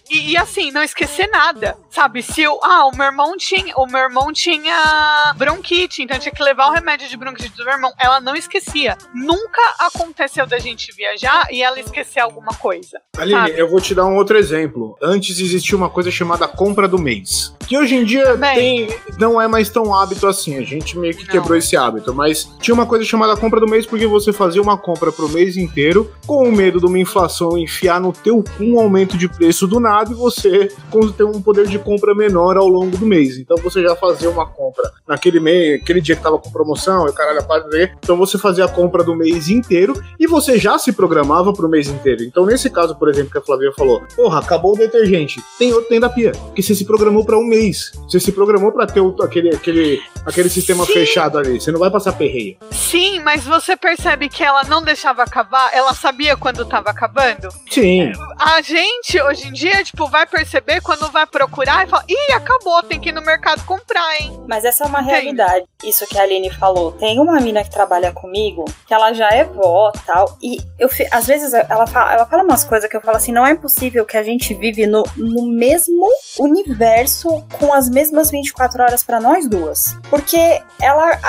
E, e, assim, não esquecer nada, sabe? Se eu, ah, o meu irmão tinha, o meu irmão tinha bronquite, então tinha que levar o remédio de bronquite do meu irmão. Ela não esquecia. Nunca aconteceu da gente viajar e ela esquecer alguma coisa. Aline, sabe? eu vou te dar um outro exemplo. Antes existia uma coisa chamada compra do mês. Que hoje em dia Bem. tem, não é mais tão hábito assim. A gente meio que Não. quebrou esse hábito. Mas tinha uma coisa chamada compra do mês porque você fazia uma compra pro mês inteiro com o medo de uma inflação enfiar no teu cu um aumento de preço do nada e você com- ter um poder de compra menor ao longo do mês. Então você já fazia uma compra naquele mês, aquele dia que tava com promoção, e o caralho a. Então você fazia a compra do mês inteiro e você já se programava pro mês inteiro. Então, nesse caso, por exemplo, que a Flavia falou: Porra, acabou o detergente, tem outro dentro da pia. Porque você se programou pra um mês. Você se programou pra ter o- aquele, aquele, aquele sistema Sim. fechado ali. Você não vai passar perreio. Sim, mas você percebe que ela não deixava acabar, ela sabia quando tava acabando. Sim. A gente, hoje em dia, tipo, vai perceber quando vai procurar e fala, ih, acabou, tem que ir no mercado comprar, hein? Mas essa é uma realidade. Isso que a Aline falou. Tem uma mina que trabalha comigo, que ela já é vó tal. E eu às vezes ela fala, ela fala umas coisas que eu falo assim: não é possível que a gente vive no, no mesmo universo com as mesmas 24 horas pra nós duas. Porque ela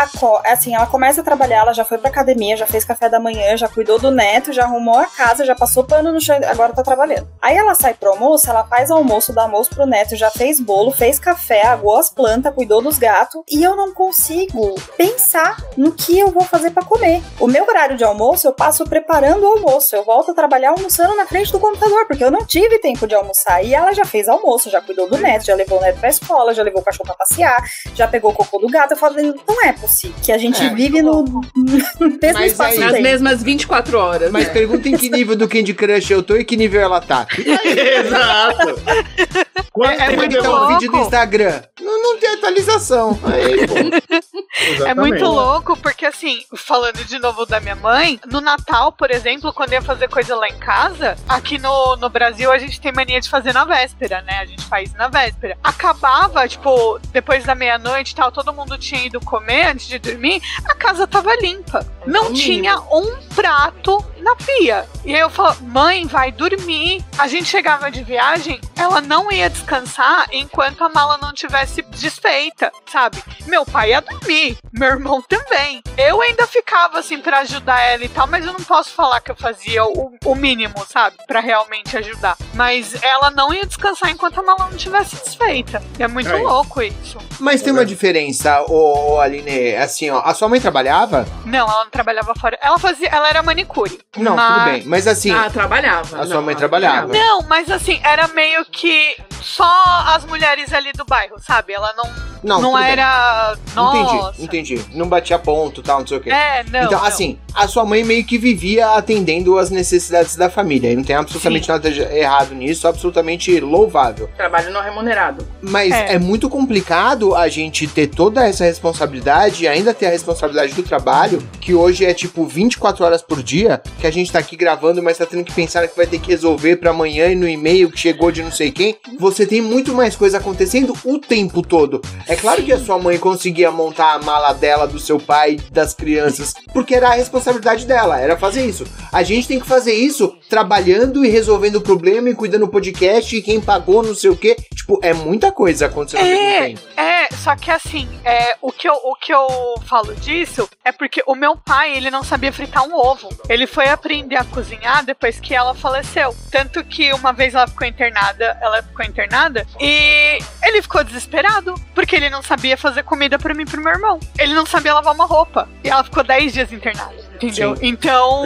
assim, ela começa a trabalhar, ela já foi pra academia, já fez café da manhã, já cuidou do neto, já arrumou a casa, já passou pano no chão, agora tá trabalhando. Aí ela sai pro almoço, ela faz almoço, dá almoço pro neto, já fez bolo, fez café, aguou as plantas, cuidou dos gatos, e eu não consigo pensar no que eu vou fazer pra comer. O meu horário de almoço, eu passo preparando o almoço, eu volto a trabalhar almoçando na frente do computador, porque eu não tive tempo de almoçar. E ela já fez almoço, já cuidou do neto, já levou o neto pra escola, já levou o cachorro pra passear, já pegou o cocô do gato. Eu falo, não é possível que a gente É. vive no, no *laughs* mesmo Mas espaço aí- Nas mesmas 24 horas. Mas né? pergunta em que nível do Candy Crush eu tô e que nível ela tá. *laughs* Exato. Quanto É- é muito louco. vídeo do Instagram. Não, não tem atualização. Aí. *laughs* É muito louco, porque assim, falando de novo da minha mãe, no Natal, por exemplo, quando ia fazer coisa lá em casa, aqui no, no Brasil a gente tem mania de fazer na véspera, né? A gente faz na véspera. Acabava, tipo, depois da meia-noite e tal, todo mundo tinha ido comer antes de dormir, a casa tava limpa. Não o mínimo. tinha um prato na pia. E aí eu falo, mãe, vai dormir. A gente chegava de viagem, ela não ia descansar enquanto a mala não tivesse desfeita, sabe? Meu pai ia dormir, meu irmão também. Eu ainda ficava assim pra ajudar ela e tal, mas eu não posso falar que eu fazia o, o mínimo, sabe? Pra realmente ajudar. Mas ela não ia descansar enquanto a mala não tivesse desfeita. E é muito É. louco isso. Mas tem uma diferença, ô, ô, Aline, assim, ó, a sua mãe trabalhava? Não, ela não trabalhava fora. Ela fazia, ela era manicure. Não, mas- tudo bem. Mas assim, Ah, trabalhava. A sua Não, mãe trabalhava. Não, mas assim, era meio que só as mulheres ali do bairro, sabe? Ela não, não, não, bem. era. Nossa. Entendi, entendi. Não batia ponto, tal, não sei o quê. É, não. então, não. assim, a sua mãe meio que vivia atendendo as necessidades da família. E não tem absolutamente Sim. nada de errado nisso, absolutamente louvável. Trabalho não remunerado. Mas é. É. muito complicado a gente ter toda essa responsabilidade e ainda ter a responsabilidade do trabalho, que hoje é tipo 24 horas por dia, que a gente tá aqui gravando, mas tá tendo que pensar que vai ter que resolver pra amanhã e no e-mail que chegou de não sei quem. Você tem muito mais coisa acontecendo o tempo todo. É claro que a sua mãe conseguia montar a mala dela, do seu pai, das crianças, porque era a responsabilidade dela, era fazer isso. A gente tem que fazer isso trabalhando e resolvendo o problema e cuidando do podcast e quem pagou, não sei o quê. Tipo, é muita coisa acontecendo É, é, só que assim, é, o, que eu, o que eu falo disso é porque o meu pai, ele não sabia fritar um ovo. Ele foi aprender a cozinhar depois que ela faleceu. Tanto que uma vez ela ficou internada, ela ficou internada e ele ficou desesperado, porque ele não sabia fazer comida pra mim e pro meu irmão. Ele não sabia lavar uma roupa. E ela ficou 10 dias internada. Entendeu? Sim. Então,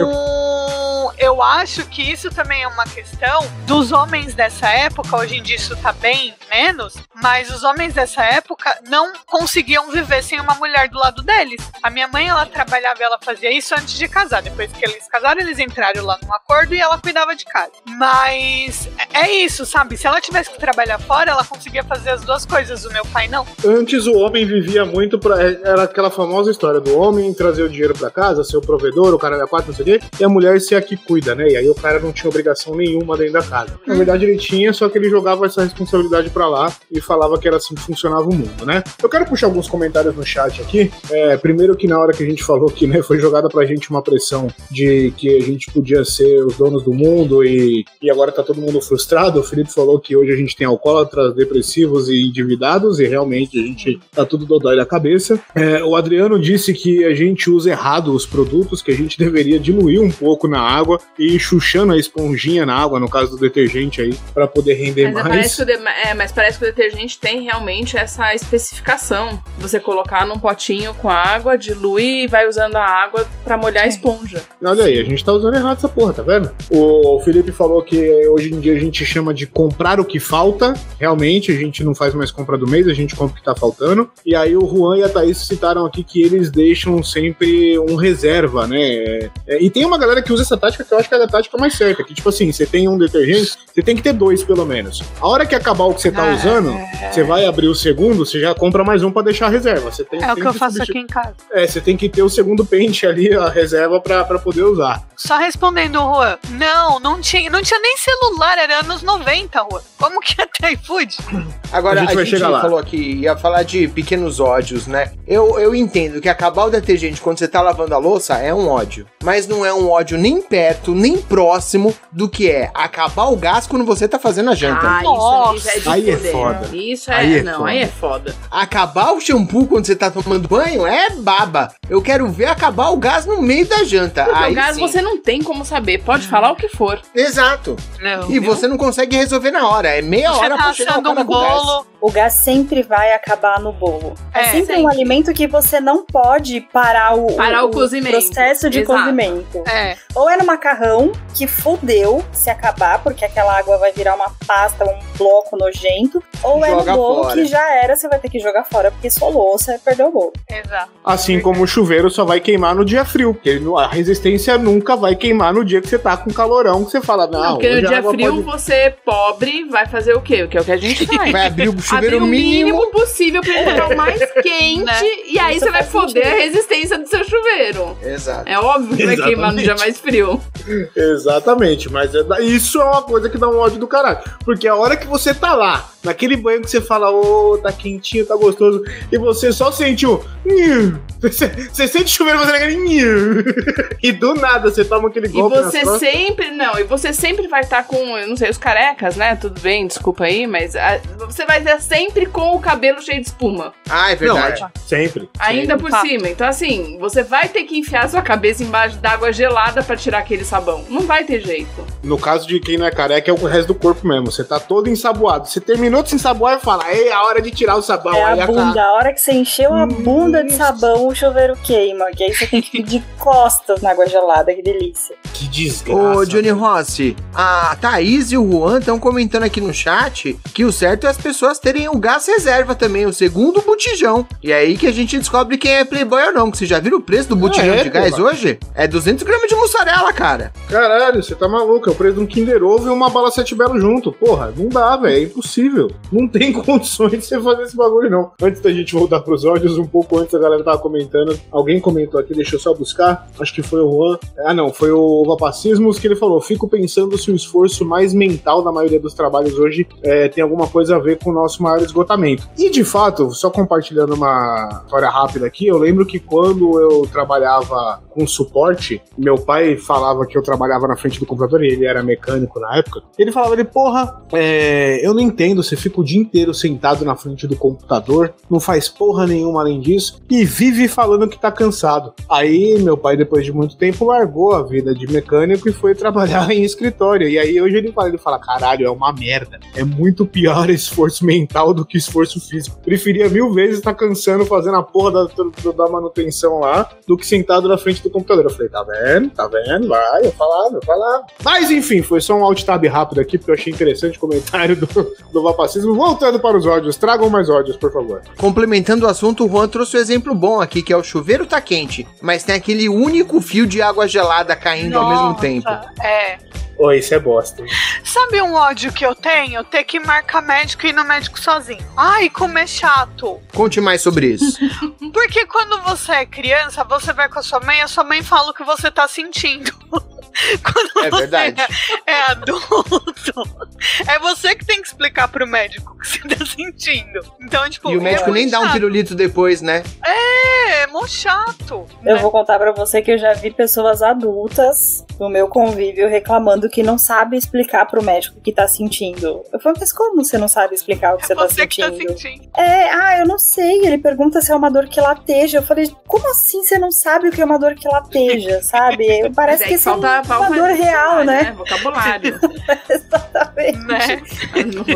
eu acho que isso também é uma questão dos homens dessa época. Hoje em dia isso tá bem menos, mas os homens dessa época não conseguiam viver sem uma mulher do lado deles. A minha mãe, ela trabalhava e ela fazia isso antes de casar. Depois que eles casaram, eles entraram lá num acordo e ela cuidava de casa. Mas é isso, sabe? Se ela tivesse que trabalhar fora, ela conseguia fazer as duas coisas. O meu pai não. Antes o homem vivia muito pra. Era aquela famosa história do homem trazer o dinheiro pra casa, ser o provedor, o cara da quatro, não sei o quê, e a mulher ser a que cuida, né? E aí o cara não tinha obrigação nenhuma dentro da casa. Na verdade ele tinha, só que ele jogava essa responsabilidade pra lá e falava que era assim que funcionava o mundo, né? Eu quero puxar alguns comentários no chat aqui. É, primeiro que na hora que a gente falou que né, foi jogada pra gente uma pressão de que a gente podia ser os donos do mundo e, e agora tá todo mundo frustrado. O Felipe falou que hoje a gente tem alcoólatras, depressivos e endividados e realmente a gente tá tudo dodói da cabeça. É, o Adriano disse que a gente usa errado os produtos, que a gente deveria diluir um pouco na água e ir chuchando a esponjinha na água, no caso do detergente aí, pra poder render Mas, é, mais. parece que o de- é, mas parece que o detergente tem realmente essa especificação. Você colocar num potinho com água, dilui e vai usando a água pra molhar a esponja. Olha aí, a gente tá usando errado essa porra, tá vendo? O Felipe falou que hoje em dia a gente chama de comprar o que falta. Realmente, a gente não faz mais compra do mês, a gente compra o que tá faltando. E aí o Juan e a Thaís citaram aqui que eles deixam sempre um reserva, né? É, e tem uma galera que usa essa tática que eu acho que é a tática mais certa. Que tipo assim, você tem um detergente, você tem que ter dois pelo menos. A hora que acabar o que você tá Ah, usando, é. você vai abrir o segundo, você já compra mais um pra deixar a reserva. Você tem, É o tem que eu faço aqui em casa. É, você tem que ter o segundo pente ali, a reserva pra poder usar. Só respondendo, Juan. Não, não tinha, não tinha nem celular, era anos 90, Juan. Como que ia ter iFood? *laughs* Agora, A a gente gente, vai chegar lá. falou aqui, ia falar de pequenos ódios, né? Eu, eu entendo que acabar o detergente quando você tá lavando a louça é um ódio. Mas não é um ódio nem perto, nem próximo do que é acabar o gás quando você tá fazendo a janta. Ah, Nossa, isso é de aí é fuder. foda. Isso é, Aí é não, foda. aí é foda. Acabar o shampoo quando você tá tomando banho é baba. Eu quero ver acabar o gás no meio da janta. Porque Aí o gás sim. você não tem como saber, pode falar o que for. Exato. Não. E você não consegue resolver na hora. É meia Você hora tá pra chegar o assando cara um com gás. O gás sempre vai acabar no bolo. É, É, sempre um alimento que você não pode parar o, Parar o cozimento. processo de Exato. cozimento. É, Ou é no macarrão, que fudeu se acabar, porque aquela água vai virar uma pasta, um bloco nojento. Ou é Joga no bolo fora. que já era, você vai ter que jogar fora, porque solou, você perdeu o bolo. exato. Assim como o chuveiro só vai queimar no dia frio, porque a resistência nunca vai queimar no dia que você tá com calorão, que você fala, não, Não, porque no dia frio pode- você, pobre, vai fazer o quê? O que é o que a gente *laughs* faz. Vai abrir o chuveiro Abrir o mínimo. mínimo possível pra ele ficar o *laughs* mais quente Né? e aí Isso você vai foder sentido. a resistência do seu chuveiro. Exato. É óbvio que vai queimar no dia mais frio. Exatamente, mas é da- isso é uma coisa que dá um ódio do caralho. Porque a hora que você tá lá, naquele banho que você fala, ô, tá quentinho, tá gostoso, e você só sente o. "Nhu", *laughs* Você, você sente o chuveiro fazendo aquele. *laughs* E do nada você toma aquele E golpe nas você sempre, não, e você sempre vai estar com, eu não sei, os carecas, né? Tudo bem, desculpa aí, mas ah, você vai estar sempre com o cabelo cheio de espuma. Ah, é Não, verdade. é, sempre. Ainda por Fato. cima. Então, assim, você vai ter que enfiar sua cabeça embaixo d'água gelada pra tirar aquele sabão. Não vai ter jeito. No caso de quem não é careca, é o resto do corpo mesmo. Você tá todo ensaboado. Você terminou de se ensaboar e fala, ei, a hora de tirar o sabão. É a bunda. A hora que você encheu a bunda de sabão, o chuveiro queima. Que aí você tem que *laughs* ir de costas na água gelada. Que delícia. Que desgraça. Ô, Johnny Rossi, a Thaís e o Juan estão comentando aqui no chat que o certo é as pessoas terem o gás reserva também, o segundo botijão. E é aí que a gente descobre quem é playboy ou não, que você já viu o preço do botijão é, de gás hoje? É 200 gramas de mussarela, cara. Caralho, você tá maluco. É o preço de um Kinder Ovo e uma bala sete belo junto. Porra, não dá, velho. É impossível. Não tem *laughs* condições de você fazer esse bagulho, não. Antes da gente voltar pros áudios, um pouco antes a galera tava comentando. Alguém comentou aqui, deixa eu só buscar. Acho que foi o Juan. Ah, não, foi o Vapacismos que ele falou. Fico pensando se o esforço mais mental da maioria dos trabalhos hoje é, tem alguma coisa a ver com o nosso maior esgotamento. E de fato, só compartilhando uma história rápida aqui, eu lembro que quando eu trabalhava com suporte, meu pai falava que eu trabalhava na frente do computador e ele era mecânico na época. Ele falava, ele, porra, é, eu não entendo, você fica o dia inteiro sentado na frente do computador, não faz porra nenhuma além disso e vive falando que tá cansado. Aí meu pai, depois de muito tempo, largou a vida de mecânico e foi trabalhar *laughs* em escritório. E aí hoje ele fala, ele fala, caralho, é uma merda. É muito pior *laughs* esforço mental do que esforço físico. Preferia mil vezes estar cansando fazendo a porra da- da manutenção lá do que sentado na frente do computador. Eu falei, tá vendo? Tá vendo? Vai, eu falava, eu falava. Mas enfim, foi só um alt tab rápido aqui, porque eu achei interessante o comentário do, do Vapacismo. Voltando para os ódios, tragam mais ódios, por favor. Complementando o assunto, o Juan trouxe um exemplo bom aqui, que é o chuveiro tá quente, mas tem aquele único fio de água gelada caindo ao mesmo Nossa, tempo. É. Ô, isso é bosta. Sabe um ódio que eu tenho? Ter que marcar médico e ir no médico sozinho. Ai, como é chato. Conte mais sobre isso. *laughs* Porque quando você é criança, você vai com a sua mãe, a sua mãe fala o que você tá sentindo. *laughs* Quando É você verdade. é adulto, é você que tem que explicar pro médico o que você tá sentindo. Então, tipo, E o médico é nem dá um pirulito depois, né? É, é mó chato. Eu vou contar pra você que eu já vi pessoas adultas no meu convívio reclamando que não sabe explicar pro médico o que tá sentindo. Eu falei, mas como você não sabe explicar o que você, tá Você que tá sentindo? sentindo. É, ah, eu não sei. Ele pergunta se é uma dor que lateja. Eu falei, como assim você não sabe o que é uma dor que lateja, sabe? Parece Mas que isso é falta, uma falta dor real, dicionário, né? Vocabulário. *laughs* Exatamente. Né?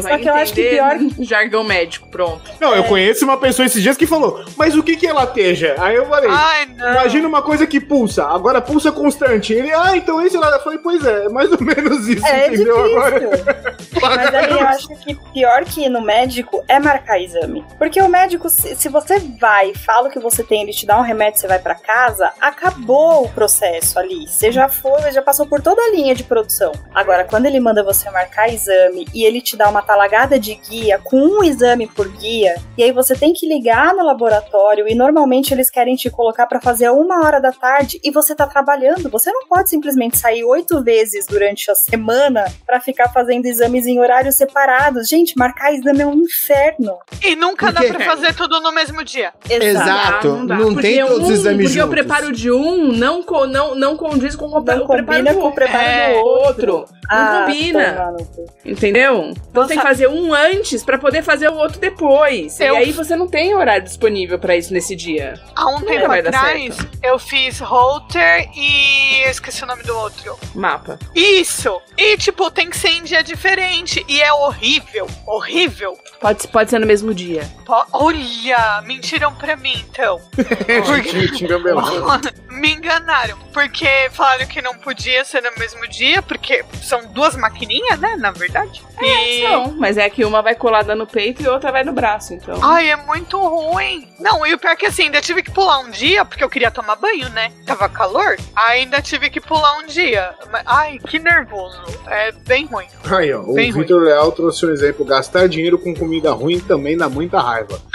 Só que eu acho que entender jargão médico, pronto. Não, eu conheço uma pessoa esses dias que falou, mas o que que é lateja? Aí eu falei, Ai, não. imagina uma coisa que pulsa, agora pulsa constante. Ele, ah, então esse lá. Eu falei, pois é, é mais ou menos isso, É entendeu? difícil. *laughs* Agora. Mas aí eu acho que pior que ir no médico é marcar exame. Porque o médico, se, se você vai, fala o que você tem, ele te dá um remédio, você vai pra casa, acabou o processo ali. Você já foi, já passou por toda a linha de produção. Agora, quando ele manda você marcar exame e ele te dá uma talagada de guia com um exame por guia, e aí você tem que ligar no laboratório e normalmente eles querem te colocar pra fazer a uma hora da tarde e você tá trabalhando. Você não pode simplesmente sair oito vezes durante a semana pra ficar fazendo exames em horários separados. Gente, marcar exame é um inferno. E nunca dá pra fazer tudo no mesmo dia. Exato. Dá. Não Porque tem todos os um- exames Porque o juntos. preparo de um não, co- não, não condiz com o, Não o preparo combina do com o preparo É, do outro. Não Ah, combina. toma no cu. Entendeu? Então Você- tem que fazer um antes pra poder fazer o outro depois. Eu- E aí você não tem horário disponível pra isso nesse dia. Há um tempo vai dar atrás, eu fiz Holter e eu esqueci o nome do outro. Mapa. Isso! E, tipo, tem que ser em dia diferente. E é horrível, horrível. Pode, pode ser no mesmo dia. Po- Olha, mentiram pra mim, então. *laughs* *laughs* Me enganaram, porque falaram que não podia ser no mesmo dia, porque são duas maquininhas, né, na verdade. E... Não, mas é que uma vai colada no peito e outra vai no braço, então. Ai, é muito ruim. Não, e o pior é que assim, ainda tive que pular um dia, porque eu queria tomar banho, né? Tava calor. Ainda tive que pular um dia. Ai, que nervoso. É bem ruim. Aí, ó, o Bem ruim. Vitor Leal trouxe um exemplo: gastar dinheiro com comida ruim também dá muita raiva. *laughs*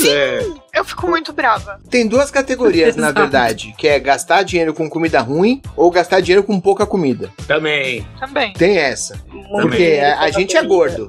Sim, é. Eu fico muito brava. Tem duas categorias, na *laughs* verdade, que é gastar dinheiro com comida ruim ou gastar dinheiro com pouca comida. Também. Também. Tem essa. Muito Porque a, a gente é comida. gordo.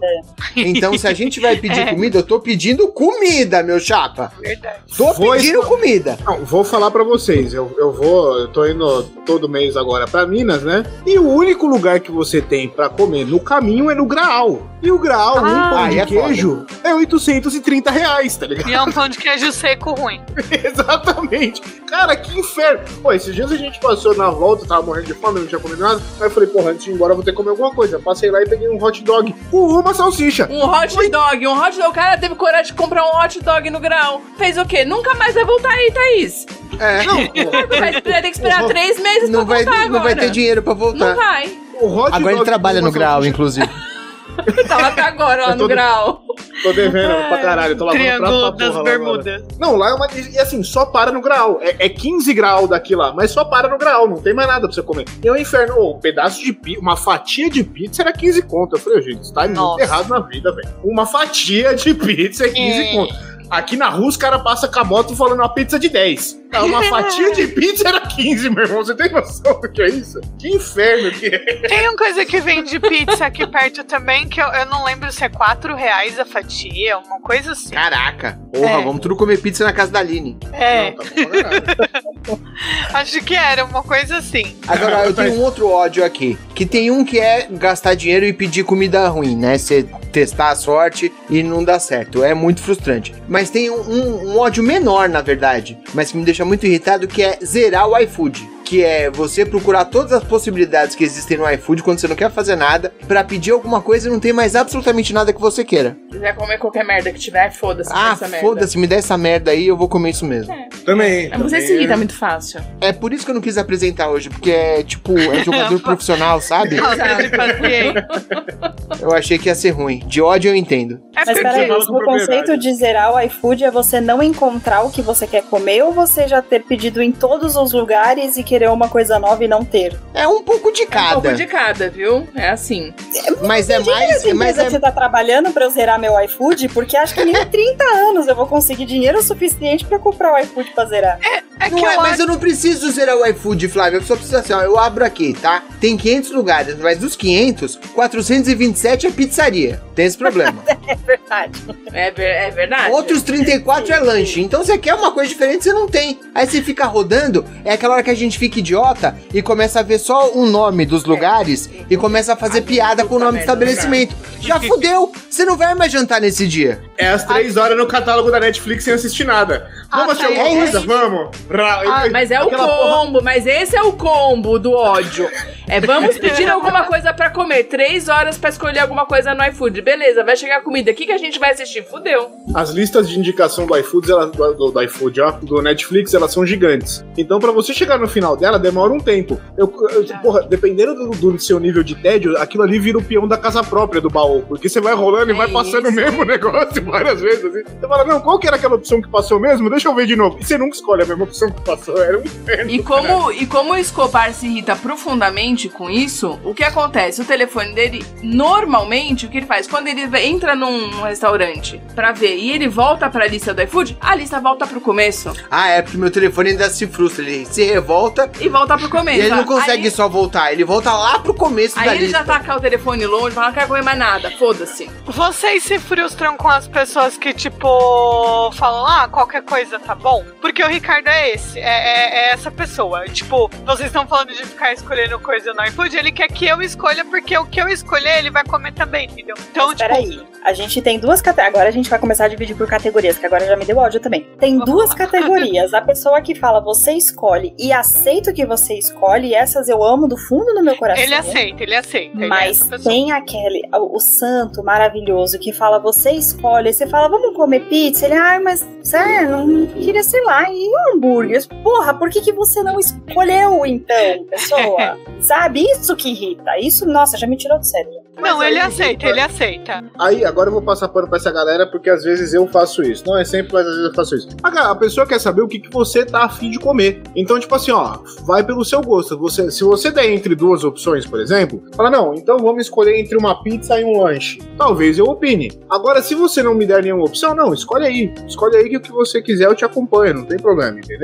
Então, se a gente vai pedir *laughs* É. comida, eu tô pedindo comida, meu chapa. Verdade. Tô Foi pedindo comida. Não, vou falar pra vocês. Eu, eu vou. Eu tô indo todo mês agora pra Minas, né? E o único lugar que você tem pra comer no caminho é no Graal. E o Graal, um Ah, pão aí de é queijo, é 830 reais, tá ligado? E é um pão de queijo seco ruim. *laughs* Exatamente. Cara, que inferno. Pô, esses dias a gente passou na volta, tava morrendo de fome, não tinha comido nada. Aí eu falei, porra, antes de ir embora eu vou ter que comer alguma coisa. Passei lá e peguei um hot dog com uma salsicha. Um hot dog, um hot dog. O cara teve coragem de comprar um hot dog no grau. Fez o quê? Nunca mais vai voltar aí, Thaís. É. Vai, vai ter que esperar O- três meses Não pra vai, voltar não vai agora. ter dinheiro pra Não voltar. vai. O hot Agora dog ele trabalha no grau, salsicha. inclusive. Tava até agora lá no de- grau. Tô devendo pra caralho, tô lavando Triângulo prato pra das porra. Bermudas. Não, lá é uma. E assim, só para no grau. É, é 15 graus daqui lá, mas só para no grau, não tem mais nada pra você comer. E é um inferno. Ô, um pedaço de pizza, uma fatia de pizza era 15 conto. Eu falei, gente, isso tá muito Nossa. errado na vida, velho. Uma fatia de pizza é 15 É. conto. Aqui na rua os caras passam com a moto falando uma pizza de 10. Não, uma fatia de pizza era 15, meu irmão. Você tem noção do que é isso? Que inferno que é. Tem uma coisa que vende pizza aqui perto também, que eu, eu não lembro se é 4 reais a fatia, uma coisa assim. Caraca. Porra, É. vamos tudo comer pizza na casa da Aline. É, Não, tá bom, caralho. *laughs* acho que era uma coisa assim. Agora, eu tenho um outro ódio aqui. Que tem um que é gastar dinheiro e pedir comida ruim, né? Você testar a sorte e não dá certo. É muito frustrante. Mas tem um, um- um ódio menor, na verdade. Mas que me deixa muito irritado, que é zerar o iFood. Que é você procurar todas as possibilidades que existem no iFood quando você não quer fazer nada, pra pedir alguma coisa e não tem mais absolutamente nada que você queira. Se quiser comer qualquer merda que tiver, foda-se. Ah, essa merda. foda-se, me dá essa merda aí, eu vou comer isso mesmo. Também. Mas você se irrita é. muito fácil. É por isso que eu não quis apresentar hoje, porque é tipo, é jogador *laughs* *laughs* profissional, sabe? Eu achei que ia ser ruim. De ódio eu entendo. É Mas peraí, o conceito de zerar o iFood é você não encontrar o que você quer comer ou você já ter pedido em todos os lugares e querer querer uma coisa nova e não ter? É um pouco de Um cada. pouco de cada, viu? É assim. Mas é mais. Mas que é, você tá trabalhando pra eu zerar meu iFood? Porque acho que nem *laughs* em 30 anos eu vou conseguir dinheiro suficiente pra comprar o iFood pra zerar. É que não é, eu mas acho... eu não preciso zerar o iFood, Flávio. Eu só preciso assim, ó. Eu abro aqui, tá? Tem 500 lugares, mas dos 500, 427 é pizzaria. Tem esse problema. *laughs* É verdade. É, ver- é verdade. Outros 34 é lanche. Então você quer uma coisa diferente, você não tem. Aí você fica rodando, é aquela hora que a gente fica idiota e começa a ver só o nome dos lugares e começa a fazer piada com o nome do estabelecimento. Já *laughs* fudeu! Você não vai mais jantar nesse dia. É às três horas no catálogo da Netflix sem assistir nada. Vamos assistir alguma é coisa? Vamos. Ah, mas é o aquela porra- combo, mas esse é o combo do ódio. É, vamos pedir *laughs* alguma coisa pra comer. Três horas pra escolher alguma coisa no iFood. Beleza, vai chegar a comida. O que, que a gente vai assistir? Fudeu. As listas de indicação do iFood, elas, do, do, do iFood, ó, do Netflix, elas são gigantes. Então, pra você chegar no final dela, demora um tempo. Eu, eu- porra, dependendo do, do seu nível de tédio, aquilo ali vira o peão da casa própria do baú. Porque você vai rolando e É vai passando o isso. mesmo *laughs* negócio várias vezes. Assim. Você fala, não, qual que era aquela opção que passou mesmo? Deixa eu ver de novo. E você nunca escolhe a mesma opção passou. Era um inferno. E como, e como o Escobar se irrita profundamente com isso, o que acontece? O telefone dele, normalmente, o que ele faz? Quando ele entra num, num restaurante pra ver e ele volta pra lista do iFood, a lista volta pro começo. Ah, é porque meu telefone ainda se frustra. Ele se revolta E volta pro começo. e ele não consegue Aí, só voltar. Ele volta lá pro começo aí da ele lista. já taca o telefone longe, fala, não quero comer mais nada, foda-se. Vocês se frustram com as pessoas que, tipo, falam, ah, qualquer coisa tá bom? Porque o Ricardo é esse, é, é- é essa pessoa. Tipo, vocês estão falando de ficar escolhendo coisa no iFood, ele quer que eu escolha, porque o que eu escolher, ele vai comer também, entendeu? Então, Mas tipo, peraí, a gente tem duas categorias. Agora a gente vai começar a dividir por categorias, que agora já me deu áudio também. Tem duas categorias. A pessoa que fala você escolhe e aceita o que você escolhe, e essas eu amo do fundo do meu coração. ele aceita, ele aceita. ele é Mas pessoa. tem aquele, o, o santo maravilhoso que fala, você escolhe, aí você fala, vamos comer pizza? Ele, ai, mas sério, não queria, sei lá, e um hambúrguer? Porra, por que, que você não escolheu, então, pessoa? *laughs* Sabe? Isso que irrita. Isso, nossa, já me tirou do sério. Não, Mas ele aí, aceita, ele aceita. Aí, agora eu vou passar pano pra essa galera, porque às vezes eu faço isso. Não é sempre, mas às vezes eu faço isso. A, ga- a pessoa quer saber o que, que você tá afim de comer. Então, tipo assim, ó, vai pelo seu gosto. Você, se você der entre duas opções, por exemplo, fala, não, então vamos escolher entre uma pizza e um lanche. Talvez eu opine. Agora, se você não me der nenhuma opção, não, escolhe aí. Escolhe aí que o que você quiser eu te acompanho, não tem problema, entendeu?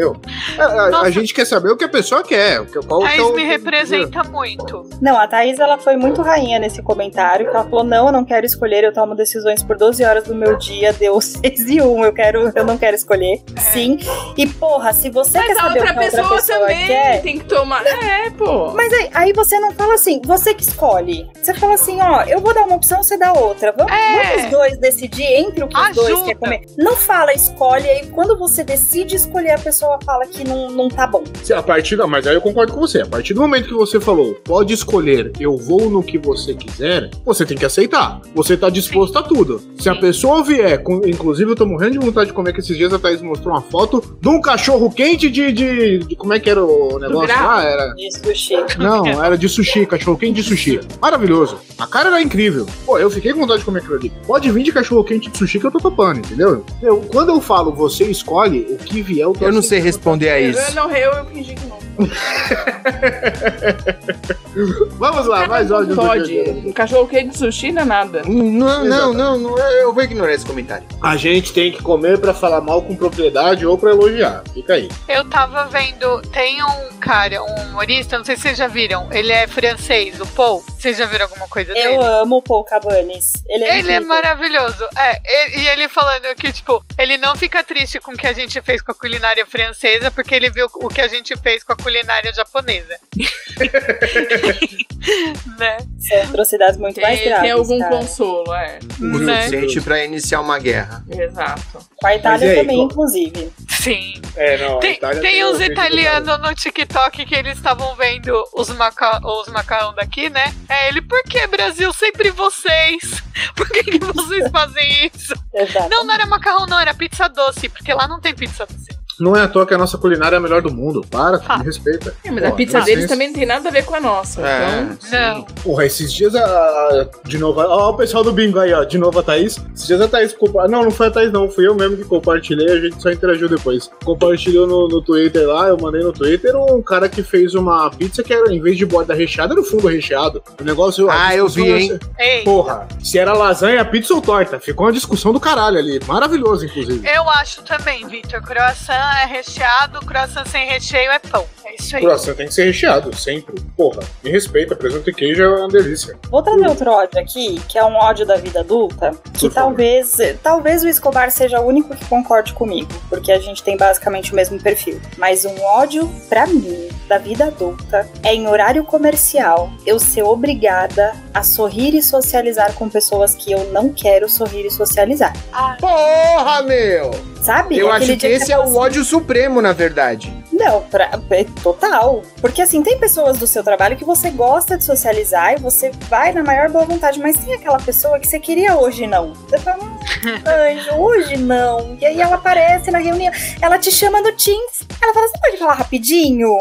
A, a- a Nossa. gente quer saber o que a pessoa quer. o que- Qual que é Thaís o- me representa muito. Não, a Thaís, ela foi muito rainha nesse comentário, que ela falou, não, eu não quero escolher, eu tomo decisões por 12 horas do meu dia, deu *laughs* 6 e 1, eu, quero, eu não quero escolher. Sim. E, porra, se você Mas quer a saber o outra que a outra pessoa, pessoa também quer... tem que tomar. É, pô. Mas aí, aí você não fala assim, você que escolhe. Você fala assim, ó, eu vou dar uma opção, você dá outra. Vamos, É. vamos os dois decidir entre o que os dois Ajuda. querem comer. Não fala, escolhe, aí quando você decide escolher, a pessoa fala que não, não tá bom. Se a partir da, mas aí eu concordo com você. A partir do momento que você falou, pode escolher, eu vou no que você quiser, você tem que aceitar. Você tá disposto a tudo. Se a pessoa vier, com- inclusive eu tô morrendo de vontade de comer que esses dias a Thaís mostrou uma foto de um cachorro quente de, de, de- como é que era o negócio lá? Era De sushi. não, era de sushi, cachorro quente de sushi. Maravilhoso. A cara era incrível. Pô, eu fiquei com vontade de comer aquilo ali. Pode vir de cachorro quente de sushi que eu tô topando, entendeu? Eu, quando eu falo você escolhe, o que vier eu tô Eu não sei aceitando. responder a isso. eu não, eu, eu fingi que não. *laughs* Vamos lá, mais áudio do Pode. Um cachorro quente de sushi não é nada. Não, não, não, não, eu vou ignorar esse comentário. A gente tem que comer pra falar mal com propriedade ou pra elogiar. Fica aí. Eu tava vendo, tem um cara, um humorista, não sei se vocês já viram, ele é francês, o Paul. Vocês já viram alguma coisa dele? Eu amo o Paul Cabanes. Ele é Ele é maravilhoso. É, e- e ele falando que, tipo, ele não fica triste com o que a gente fez com a culinária francesa, porque ele viu o que a gente fez com a culinária japonesa. *laughs* né? São atrocidades muito mais graves. tem algum cara. consolo, é. O Né? suficiente pra iniciar uma guerra. Exato. Com a Itália aí, também, qual- inclusive. Sim. É, não. Tem, tem uns italianos no TikTok que eles estavam vendo os, maca os macarrão daqui, né? É ele, por que Brasil? Sempre vocês. *laughs* Por que, que vocês fazem isso? Exato. Não, não era macarrão, não, era pizza doce, porque lá não tem pizza doce. Não é à toa que a nossa culinária é a melhor do mundo. Para, Ah. me respeita. É, mas Pô, a pizza deles também não tem nada a ver com a nossa. É, Então, Não. Porra, esses dias a. a- De novo, ó, o pessoal do bingo aí, ó. De novo a Thaís. Esses dias a Thaís. compa- Não, não foi a Thaís, não. Fui eu mesmo que compartilhei. A gente só interagiu depois. Compartilhou no, no Twitter lá. Eu mandei no Twitter um cara que fez uma pizza que era, em vez de borda recheada, era o fundo recheado. O negócio. a Ah, eu vi, era- hein? Ei, Porra, se era lasanha, pizza ou torta. Ficou uma discussão do caralho ali. Maravilhoso, inclusive. eu acho também, Vitor. Croissant é recheado, croissant sem recheio é pão. É isso aí. Croissant tem que ser recheado, sempre. Porra, me respeita. Presunto e queijo é uma delícia. Vou trazer outro ódio aqui, que é um ódio da vida adulta, que talvez, talvez o Escobar seja o único que concorde comigo, porque a gente tem basicamente o mesmo perfil. Mas um ódio, pra mim, da vida adulta, é em horário comercial eu ser obrigada a sorrir e socializar com pessoas que eu não quero sorrir e socializar. Porra, meu! Sabe? Eu Aquele acho que esse é o ódio supremo, na verdade. Não, pra, é total. Porque assim, tem pessoas do seu trabalho que você gosta de socializar e você vai na maior boa vontade, mas tem aquela pessoa que você queria hoje não. Você fala, hum, *laughs* anjo, hoje não. E aí ela aparece na reunião, ela te chama no Teams, ela fala, você pode falar rapidinho?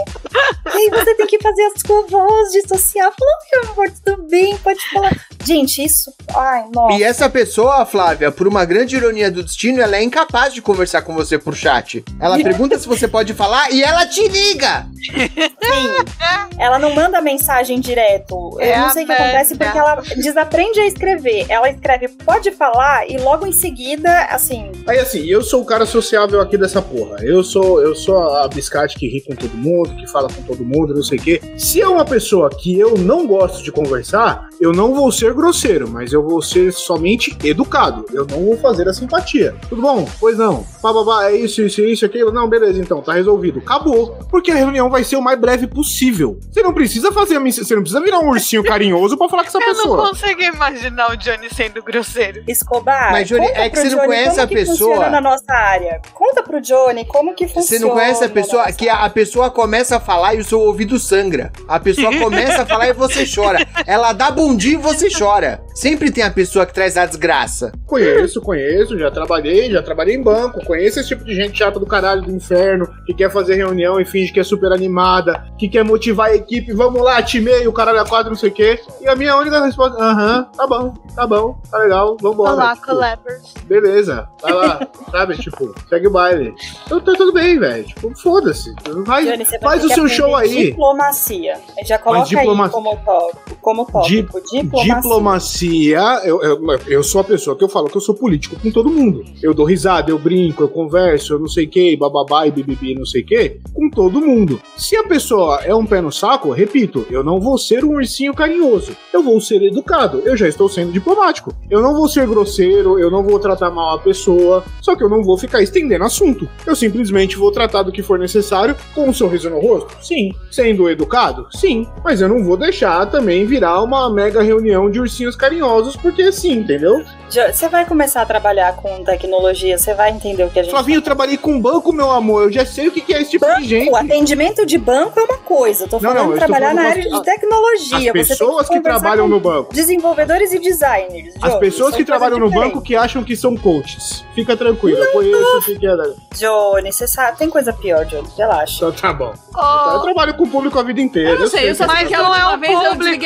E *laughs* aí você tem que fazer a sua voz de social, falando, meu amor, tudo bem, pode falar. Gente, isso. Ai, nossa. E essa pessoa, Flávia, por uma grande ironia do destino, ela é incapaz de conversar com você por chat. Ela *laughs* pergunta se você pode falar e ela te liga! Sim. Ela não manda mensagem direto. Eu É não a sei o que merda. acontece porque ela desaprende a escrever. Ela escreve pode falar e logo em seguida, assim. Aí assim, eu sou o cara sociável aqui dessa porra. Eu sou, eu sou a biscate que ri com todo mundo, que fala com todo mundo, não sei o quê. Se é uma pessoa que eu não gosto de conversar, eu não vou ser grosseiro, mas eu vou ser somente educado. Eu não vou fazer a simpatia. Tudo bom? Pois não. Bababá, é isso, isso, isso, aquilo. Não, beleza, então, tá resolvido. Acabou. Porque a reunião vai ser o mais breve possível. Você não precisa fazer a Você não precisa virar um ursinho carinhoso pra falar com essa *laughs* Eu não pessoa. consigo imaginar o Johnny sendo grosseiro. Escobar. Mas, Johnny, conta é que você não Johnny conhece como a pessoa. funciona na nossa área. Conta pro Johnny como que funciona. Você não conhece a pessoa que a, a pessoa começa a falar e o seu ouvido sangra. A pessoa *laughs* começa a falar e você chora. Ela dá bom dia e você chora. *laughs* Sempre tem a pessoa que traz a desgraça. Conheço, conheço, já trabalhei, já trabalhei em banco, conheço esse tipo de gente chata do caralho do inferno, que quer fazer reunião e finge que é super animada, que quer motivar a equipe, vamos lá, time o caralho a quadro, não sei o quê. E a minha única resposta, aham, tá bom, tá bom, tá legal, vambora. Olá, Tipo, collabers. Beleza, vai lá, *laughs* sabe, tipo, segue o baile. Então tá tudo bem, velho, tipo, foda-se. Faz, Johnny, vai faz o seu show aí. Diplomacia. Já coloca diploma- aí como tópico. Como Di- tópico. Diplomacia. Diplomacia, eu, eu, eu sou a pessoa que eu falo que eu sou político com todo mundo. Eu dou risada, eu brinco, eu converso, eu não sei o que, bababá e bibibi, não sei o que, com todo mundo. Se a pessoa é um pé no saco, repito, eu não vou ser um ursinho carinhoso. Eu vou ser educado, eu já estou sendo diplomático. Eu não vou ser grosseiro, eu não vou tratar mal a pessoa, só que eu não vou ficar estendendo assunto. Eu simplesmente vou tratar do que for necessário com um sorriso no rosto? Sim. Sendo educado? Sim. Mas eu não vou deixar também virar uma mega reunião de ursinhos carinhosos, porque sim, entendeu? Você vai começar a trabalhar com tecnologia, você vai entender o que a gente Flavinho, eu trabalhei com banco, meu amor, eu já sei o que que é esse tipo de gente. O atendimento de banco é uma coisa, eu tô Não, falando não, eu de estou trabalhar na falando área de tecnologia. As pessoas que conversar trabalham no banco. Desenvolvedores e designers. As pessoas que trabalham no banco que acham que são coaches. Fica tranquilo, eu conheço o que que é. diferentes. Johnny, você sabe, tem coisa pior, Johnny, relaxa. Então tá bom. Oh, Eu trabalho com o público a vida inteira. Eu não sei, eu só que- sei Mas que não é o vez eu público.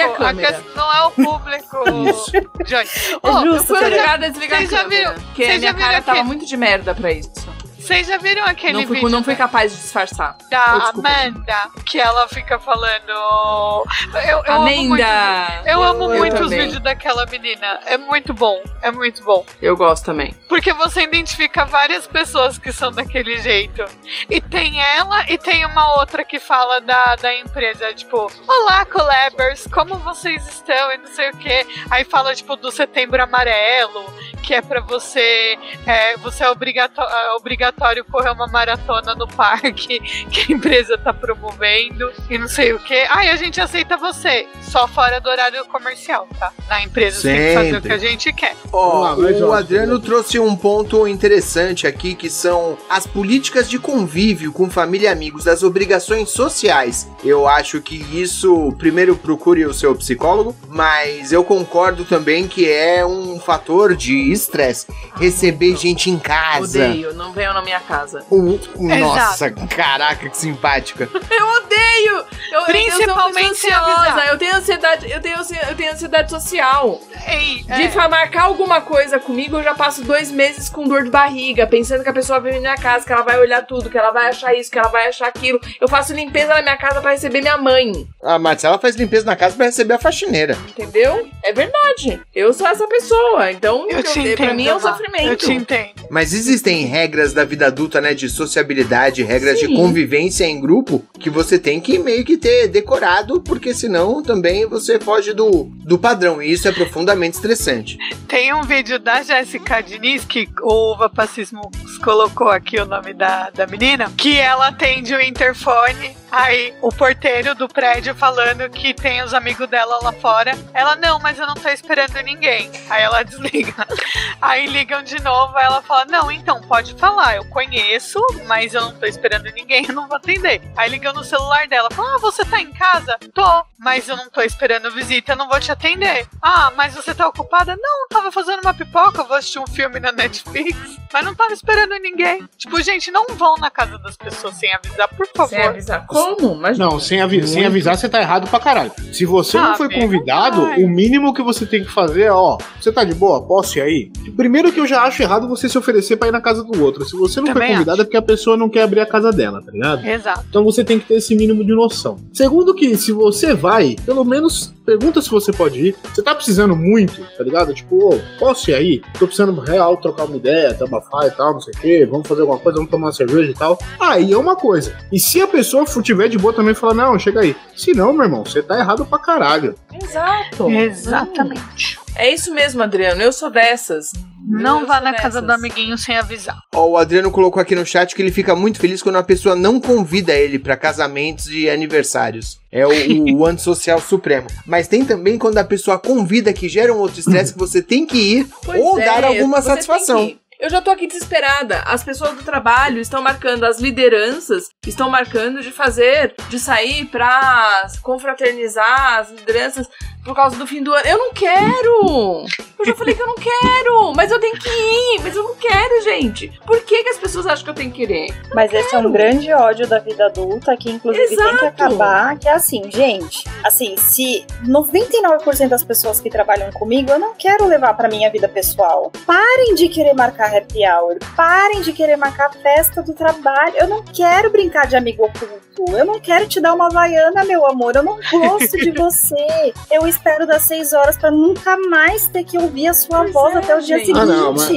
não é o público. Johnny. É Oh, justo, Eu fui você- obrigada a desligar a Vocês já viram- Porque minha já cara tava muito de merda pra isso. Vocês já viram aquele Não fui, vídeo não fui capaz de disfarçar. da Oh. Amanda? Que ela fica falando. Eu, eu amo muito. Amanda! Eu amo Eu muito os também. vídeos daquela menina. É muito bom. É muito bom. Eu gosto também. Porque você identifica várias pessoas que são daquele jeito. E tem ela e tem uma outra que fala da, da empresa, tipo, Olá, collabers, como vocês estão? E não sei o que. Aí fala, tipo, do setembro amarelo, que é pra você. É, você é é obrigatório correr uma maratona no parque *laughs* que a empresa tá promovendo e não sei o que. Ai, a gente aceita você. Só fora do horário comercial, tá? Na empresa você tem que fazer o Sempre. que a gente quer. Ó, mais o. Adriano trouxe um ponto interessante aqui, que são as políticas de convívio com família e amigos, das obrigações sociais. Eu acho que isso, primeiro procure o seu psicólogo, mas eu concordo também que é um fator de estresse. Receber gente em casa. Odeio, não venham na minha minha casa. Uh, nossa, caraca, que simpática. *laughs* Eu odeio! Eu, Principalmente eu ansiosa, eu tenho ansiedade, eu tenho, eu tenho ansiedade social. Ei, De é. marcar alguma coisa comigo, eu já passo dois meses com dor de barriga, pensando que a pessoa vem na minha casa, que ela vai olhar tudo, que ela vai achar isso, que ela vai achar aquilo. Eu faço limpeza na minha casa pra receber minha mãe, A Marcela faz limpeza na casa pra receber a faxineira. entendeu? É verdade. Eu sou essa pessoa, então Eu te eu- entendo. pra mim é um sofrimento. Eu te entendo. Mas existem regras da vida adulta, né? De sociabilidade, regras de Sim. convivência em grupo que você tem que meio que ter decorado, porque senão também você foge do, do padrão. E isso é profundamente estressante. Tem um vídeo da Jéssica Diniz, que o Vapacismo colocou aqui o nome da, da menina, que ela atende o interfone, aí o porteiro do prédio falando que tem os amigos dela lá fora. Ela, não, mas eu não tô esperando ninguém. Aí ela *laughs* desliga. Aí ligam de novo, aí ela fala, não, então, pode falar, eu conheço, mas eu não tô esperando ninguém, *laughs* eu não vou atender. Aí ligam no celular dela, fala, ah, você tá em casa? Tô, mas eu não tô esperando visita, eu não vou te atender. Ah, mas você tá ocupada? Não, tava fazendo uma pipoca, vou assistir um filme na Netflix, mas não tava esperando ninguém. Tipo, gente, não vão na casa das pessoas sem avisar, por favor. Sem avisar. Como? Mas Não, sem, avi- sem avisar você tá errado pra caralho. Se você não foi convidado, o mínimo que você tem que fazer é, ó, você tá de boa? Posso ir aí? Primeiro que eu já acho errado você se oferecer pra ir na casa do outro. Se você não Também foi convidado é porque a pessoa não quer abrir a casa dela, tá ligado? Exato. Então você tem que ter esse mínimo de noção. Segundo que se você vai, pelo menos pergunta se você pode ir. Você tá precisando muito, tá ligado? Tipo, ô, posso ir aí? Tô precisando real trocar uma ideia, desabafar e tal, não sei o quê. Vamos fazer alguma coisa, vamos tomar uma cerveja e tal. Aí é uma coisa. E se a pessoa tiver de boa também falar, não, chega aí. Se não, meu irmão, você tá errado pra caralho. Exato. Exatamente. É isso mesmo, Adriano. Eu sou dessas. Não vá na casa do amiguinho sem avisar. Ó, o Adriano colocou aqui no chat que ele fica muito feliz quando a pessoa não convida ele pra casamentos e aniversários. É o, o *laughs* antissocial supremo. Mas tem também quando a pessoa convida que gera um outro estresse que você tem que ir Pois ou é, dar alguma você tem satisfação. Eu já tô aqui desesperada. As pessoas do trabalho estão marcando, as lideranças estão marcando de fazer, de sair pra confraternizar as lideranças por causa do fim do ano. Eu não quero! Eu já falei que eu não quero! Mas eu tenho que ir! Mas eu não quero, gente! Por que, que as pessoas acham que eu tenho que querer? Mas esse é um grande ódio da vida adulta que, inclusive, tem que Exato. acabar. Que é assim, gente. Assim, se 99% das pessoas que trabalham comigo eu não quero levar pra minha vida pessoal. Parem de querer marcar happy hour. Parem de querer marcar festa do trabalho. Eu não quero brincar de amigo oculto. Eu não quero te dar uma vaiana, meu amor. Eu não gosto de *laughs* você. Eu espero das 6 horas pra nunca mais ter que ouvir a sua Pois voz é, até o dia gente. seguinte. Ah, não, mas-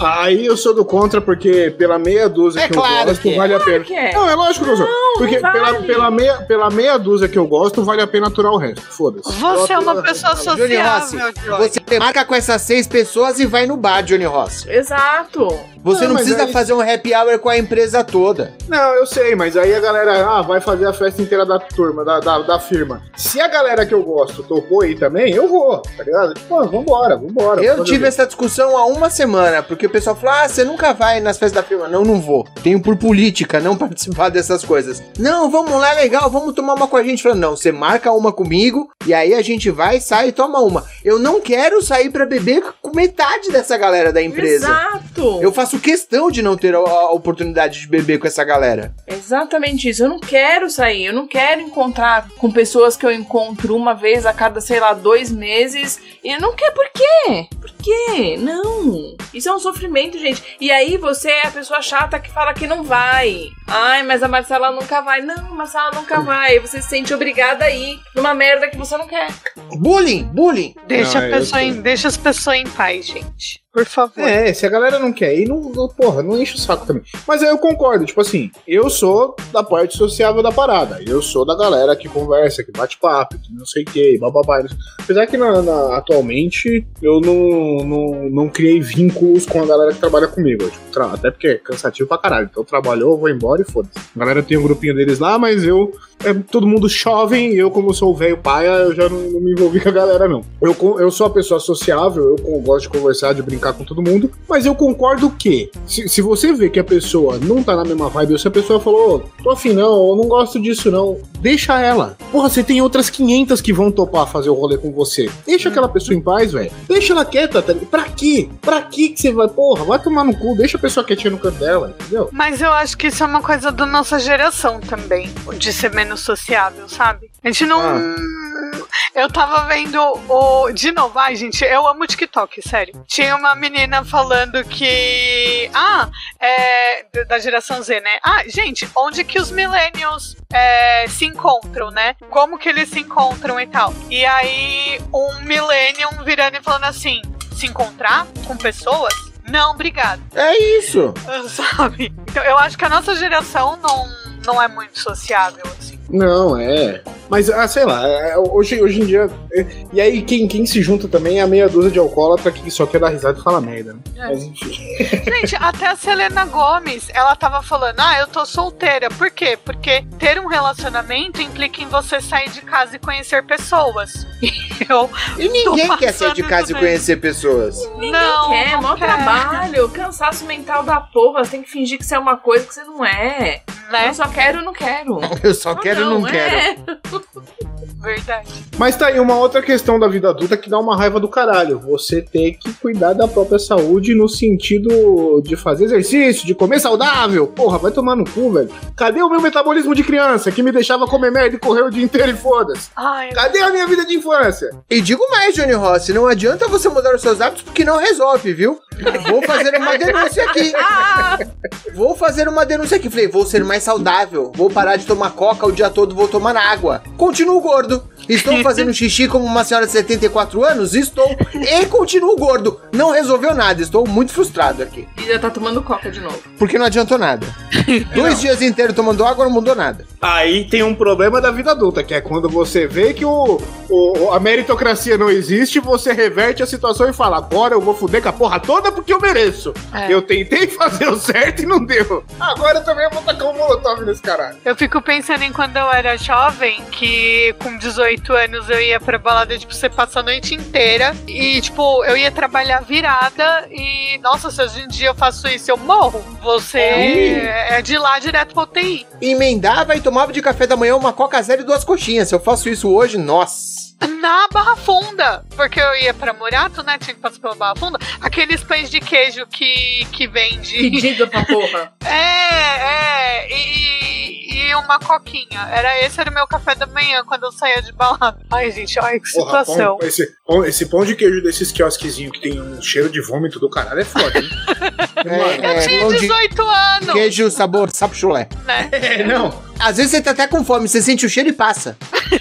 Aí eu sou do contra, porque pela meia dúzia É que claro eu gosto, que é. vale a pena. que é. Não, é lógico que eu sou. Porque não pela, vale. pela, meia, pela meia dúzia que eu gosto, vale a pena aturar o resto. Foda-se. Você é uma pessoa Johnny Rossi, sociável, Johnny. você marca com essas seis pessoas e vai no bar, Johnny Rossi. Exato! Você Não, não precisa aí- fazer um happy hour com a empresa toda. Não, eu sei, mas aí a galera ah, vai fazer a festa inteira da turma, da, da, da firma. Se a galera que eu gosto topou aí também, eu vou, tá ligado? Tipo, ah, vambora, vambora. Eu tive essa discussão há uma semana, porque o pessoal falou: ah, você nunca vai nas festas da firma. Não, não vou. Tenho por política não *laughs* participar dessas coisas. Não, vamos lá, legal, vamos tomar uma com a gente. Falando, não, você marca uma comigo e aí a gente vai, sai e toma uma. Eu não quero sair pra beber com metade dessa galera da empresa. Exato! Eu faço questão de não ter a, a oportunidade de beber com essa galera. Exatamente isso. Eu não quero sair, eu não quero encontrar com pessoas que eu encontro uma vez a cada, sei lá, dois meses. E eu não quero. Por quê? Por quê? Não. Isso é um sofrimento, gente. E aí você é a pessoa chata que fala que não vai. Ai, mas a Marcela nunca vai. Não, a Marcela nunca vai. Você se sente obrigada a ir numa merda que você não quer. Bullying, bullying. Deixa, Não, a eu pessoa tô- em, deixa as pessoas em paz, gente. Por favor. É, se a galera não quer ir, não, porra, não enche o saco também. Mas aí eu concordo, tipo assim, eu sou da parte sociável da parada. Eu sou da galera que conversa, que bate papo, que não sei o que, bababá. Apesar que na, na- atualmente eu não, não, não criei vínculos com a galera que trabalha comigo. Tipo, até porque é cansativo pra caralho. Então trabalhou, vou embora e foda-se. A galera tem um grupinho deles lá, mas eu. É todo mundo jovem, eu, como sou o velho paia, eu já não, não me envolvi com a galera, não. Eu, eu sou a pessoa sociável, eu gosto de conversar, de brincar brincar com todo mundo. Mas eu concordo que, se, se você vê que a pessoa não tá na mesma vibe, ou se a pessoa falou, "Ô, tô afim não, eu não gosto disso não, deixa ela. Porra, você tem outras 500 que vão topar fazer o rolê com você. Deixa aquela pessoa em paz, velho. Deixa ela quieta, tá? Pra quê? Pra quê que você vai, porra, vai tomar no cu, deixa a pessoa quietinha no canto dela, entendeu? Mas eu acho que isso é uma coisa da nossa geração também, de ser menos sociável, sabe? A gente não. Eu tava vendo o. De novo, ai, gente, eu amo TikTok, sério. Tinha uma menina falando que. Ah, é. Da geração Z, né? Ah, gente, onde que os millennials é, se encontram, né? Como que eles se encontram e tal. E aí, um millennium virando e falando assim: se encontrar com pessoas? Não, obrigado. É isso. *laughs* Sabe? Então, eu acho que a nossa geração não, não é muito sociável, assim. Não, é. Mas, ah, sei lá, é, hoje, hoje em dia. é, e aí, quem, quem se junta também é a meia dúzia de alcoólatra que só quer dar risada e falar merda, né? É. Mas enfim. Gente, até a Selena Gomes, ela tava falando, ah, eu tô solteira. Por quê? Porque ter um relacionamento implica em você sair de casa e conhecer pessoas. E *laughs* eu E ninguém quer sair de casa e conhecer pessoas. Ninguém Não, quer, não mó quer. trabalho, cansaço mental da porra. Você tem que fingir que você é uma coisa que você não é. Né? Eu só quero, não quero. *laughs* Eu só quero e não, quero. é. *laughs* Verdade. Mas tá aí uma outra questão da vida adulta que dá uma raiva do caralho. Você tem que cuidar da própria saúde no sentido de fazer exercício, de comer saudável. Porra, vai tomar no cu, velho. Cadê o meu metabolismo de criança que me deixava comer merda e correr o dia inteiro e foda-se? Cadê a minha vida de infância? E digo mais, Johnny Rossi, não adianta você mudar os seus hábitos porque não resolve, viu? Vou fazer uma denúncia aqui. *laughs* Vou fazer uma denúncia aqui. Falei, vou ser mais saudável. Vou parar de tomar coca o dia todo, vou tomar água. Continuo gordo. Estou *laughs* fazendo xixi como uma senhora de 74 anos? Estou. E continuo gordo. Não resolveu nada. Estou muito frustrado aqui. E já tá tomando coca de novo. Porque não adiantou nada. *laughs* Dois dias inteiros tomando água não mudou nada. Aí tem um problema da vida adulta, que é quando você vê que o, o- a meritocracia não existe, você reverte a situação e fala: agora eu vou fuder com a porra toda porque eu mereço. É. Eu tentei *laughs* fazer o certo e não deu. Agora eu também vou tacar um molotov nesse caralho. Eu fico pensando em quando eu era jovem, que com 18 anos eu ia pra balada, tipo, você passa a noite inteira e, tipo, eu ia trabalhar virada e, nossa, se hoje em dia eu faço isso, eu morro. Você é de lá direto pra UTI. Emendava e tomava de café da manhã uma coca zero e duas coxinhas. Se eu faço isso hoje, nossa. Na Barra Funda, porque eu ia pra Murato, né? Tinha que passar pela Barra Funda. Aqueles pães de queijo que, que vende. Pedido pra porra. *laughs* É, é. E, e uma coquinha. Era esse era o meu café da manhã quando eu saía de balada. *laughs* Ai, gente, ai, que Porra, situação. pão- esse, pão, esse pão de queijo desses quiosquezinhos que tem um cheiro de vômito do caralho é foda, hein? *laughs* Mano, Eu tinha pão de 18 anos, Queijo, sabor, sapo chulé. né? é, não. Às vezes você tá até com fome, você sente o cheiro e passa.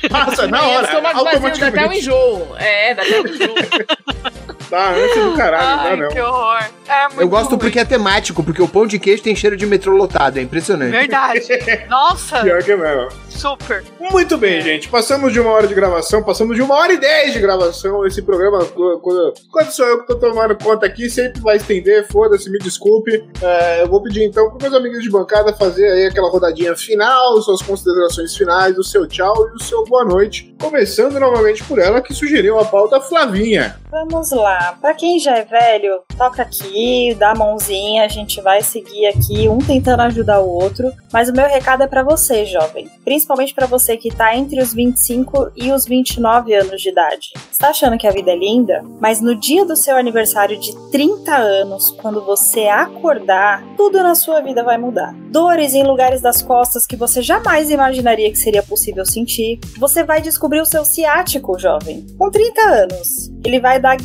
Passa na hora, vazio, dá até um automaticamente. enjoo. É, dá até um enjoo. *laughs* Tá antes do caralho, Ai, não, que não. horror. É muito Eu gosto ruim. porque é temático, porque o pão de queijo tem cheiro de metrô lotado, é impressionante. Verdade. *laughs* Nossa, Pior que é mesmo. super. Muito bem, gente. Passamos de uma hora de gravação, passamos de uma hora e dez de gravação. Esse programa, quando, quando sou eu que tô tomando conta aqui, sempre vai estender. Foda-se, me desculpe. É, eu vou pedir então para meus amigos de bancada fazer aí aquela rodadinha final, suas considerações finais, o seu tchau e o seu boa noite. Começando novamente por ela que sugeriu a pauta Flavinha. Vamos lá. Pra quem já é velho, toca aqui, dá a mãozinha, a gente vai seguir aqui, um tentando ajudar o outro. Mas o meu recado é pra você, jovem. Principalmente pra você que tá entre os 25 e os 29 anos de idade. Você tá achando que a vida é linda? Mas no dia do seu aniversário de 30 anos, quando você acordar, tudo na sua vida vai mudar. Dores em lugares das costas que você jamais imaginaria que seria possível sentir. Você vai descobrir o seu ciático, jovem. Com 30 anos. Ele vai dar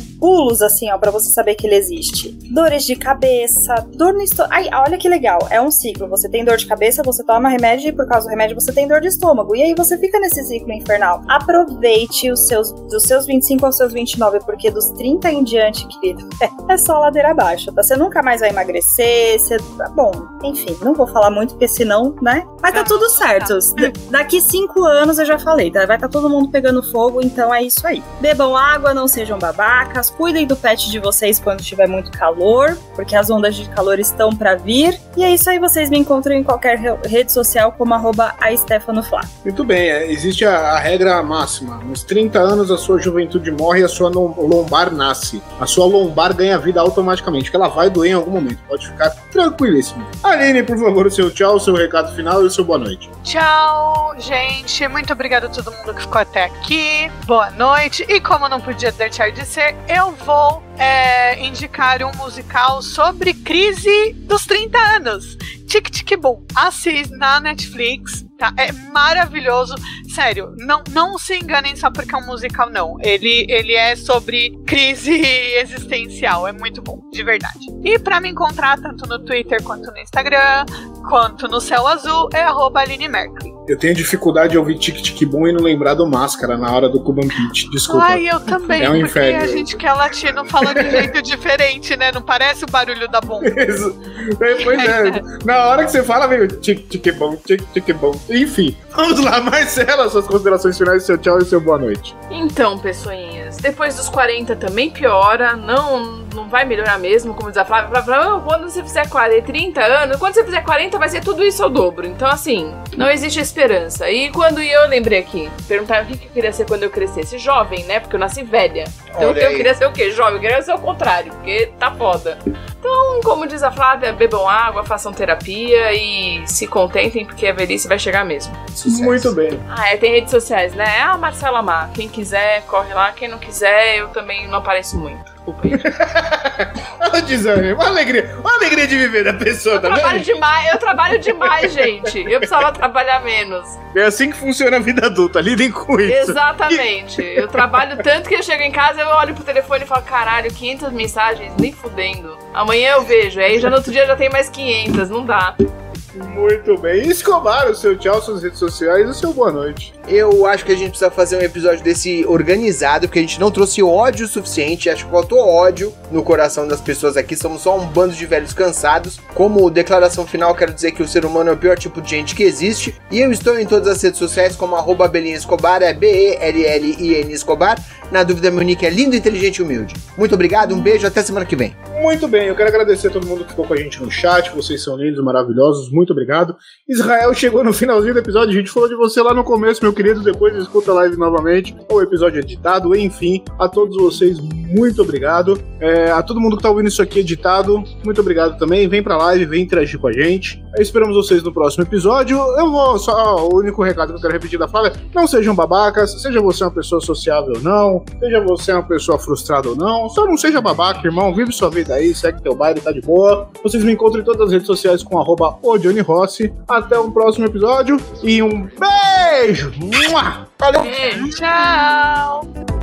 pulos assim, ó, pra você saber que ele existe. Dores de cabeça, dor no estômago. Ai, olha que legal. É um ciclo. Você tem dor de cabeça, você toma remédio e por causa do remédio você tem dor de estômago. E aí você fica nesse ciclo infernal. Aproveite os seus dos seus 25 aos seus 29, porque dos 30 em diante, querido, *laughs* é só ladeira abaixo, tá? Você nunca mais vai emagrecer, você... tá Bom, enfim, não vou falar muito, porque senão, né? Mas tá tudo certo. D- Daqui cinco anos, eu já falei, tá? Vai tá todo mundo pegando fogo, então é isso aí. Bebam água, não sejam babacas, babacas, cuidem do pet de vocês quando tiver muito calor, porque as ondas de calor estão para vir. E é isso aí, vocês me encontram em qualquer re- rede social como arroba. Muito bem, é, existe a, a regra máxima. Nos 30 anos a sua juventude morre e a sua lom- lombar nasce. A sua lombar ganha vida automaticamente, que ela vai doer em algum momento. Pode ficar tranquilíssimo. Aline, por favor, o seu tchau, o seu recado final e o seu boa noite. Tchau, gente. Muito obrigada a todo mundo que ficou até aqui. Boa noite. E como não podia deixar de ser, eu vou é, indicar um musical sobre crise dos 30 anos. Tic Tic Boom. Assiste na Netflix. Tá? É maravilhoso. Sério, não, não se enganem só porque é um musical, não. Ele, ele é sobre crise *laughs* existencial. É muito bom, de verdade. E pra me encontrar tanto no Twitter quanto no Instagram, quanto no Céu Azul, é arroba Aline Mercury. Eu tenho dificuldade de ouvir Tic Tic Boom e não lembrar do Máscara na hora do Cuban Pete. Desculpa. Ai, eu também, É um porque inferno. a gente que é latino fala de jeito diferente, né? Não parece o barulho da bomba. *laughs* Isso. É, Pois é, na hora que você fala, veio tic tic bom, tic tic bom. Enfim, vamos lá, Marcela, suas considerações finais, seu tchau e seu boa noite. Então, pessoinhas, depois dos 40 também piora, não, não vai melhorar mesmo, como diz a Flávia. Flávia fala, "Ah, quando você fizer 40, 30 anos, quando você fizer 40 vai ser tudo isso ao dobro. Então, assim, não existe esperança. E quando eu lembrei aqui, perguntaram o que eu queria ser quando eu crescesse. Jovem, né? Porque eu nasci velha. Então Olha eu aí. queria ser o quê? Jovem. Eu queria ser o contrário, porque tá foda. Então, como diz a Flávia, bebam água, façam terapia e se contentem, porque a velhice vai chegar mesmo. Sucesso. Muito bem. Ah, é, tem redes sociais, né? Ah, Marcela Mar. Quem quiser, corre lá. Quem não quiser, eu também não apareço muito. Desculpa *laughs* aí. Olha o desânimo, uma alegria, uma alegria de viver da pessoa, tá Eu trabalho vendo? demais, eu trabalho demais, gente. Eu precisava trabalhar menos. É assim que funciona a vida adulta, lidem com isso. Exatamente. Eu trabalho tanto que eu chego em casa, eu olho pro telefone e falo, caralho, 500 mensagens, nem fudendo. Amanhã eu vejo, aí já no outro dia já tem mais 500, não dá. Muito bem. Escobar, o seu tchau, suas redes sociais e o seu boa noite. Eu acho que a gente precisa fazer um episódio desse organizado, porque a gente não trouxe ódio suficiente. Acho que faltou ódio no coração das pessoas aqui. Somos só um bando de velhos cansados. Como declaração final, quero dizer que o ser humano é o pior tipo de gente que existe. E eu estou em todas as redes sociais como arroba Belinha Escobar, é B-E-L-L-I-N Escobar. Na dúvida, meu nick é lindo, inteligente e humilde. Muito obrigado, um beijo, até semana que vem. Muito bem, eu quero agradecer a todo mundo que ficou com a gente no chat. Vocês são lindos, maravilhosos. Muito obrigado. Israel chegou no finalzinho do episódio. A gente falou de você lá no começo, meu querido. Depois escuta a live novamente. O episódio editado. Enfim, a todos vocês, muito obrigado. É, a todo mundo que tá ouvindo isso aqui editado, muito obrigado também. Vem pra live, vem interagir com a gente. Esperamos vocês no próximo episódio. Eu vou só. O único recado que eu quero repetir da fala é: não sejam babacas. Seja você uma pessoa sociável ou não. Seja você uma pessoa frustrada ou não. Só não seja babaca, irmão. Vive sua vida aí, segue teu baile, tá de boa. Vocês me encontram em todas as redes sociais com arroba Rossi. Até um próximo episódio e um beijo! Valeu! Tchau!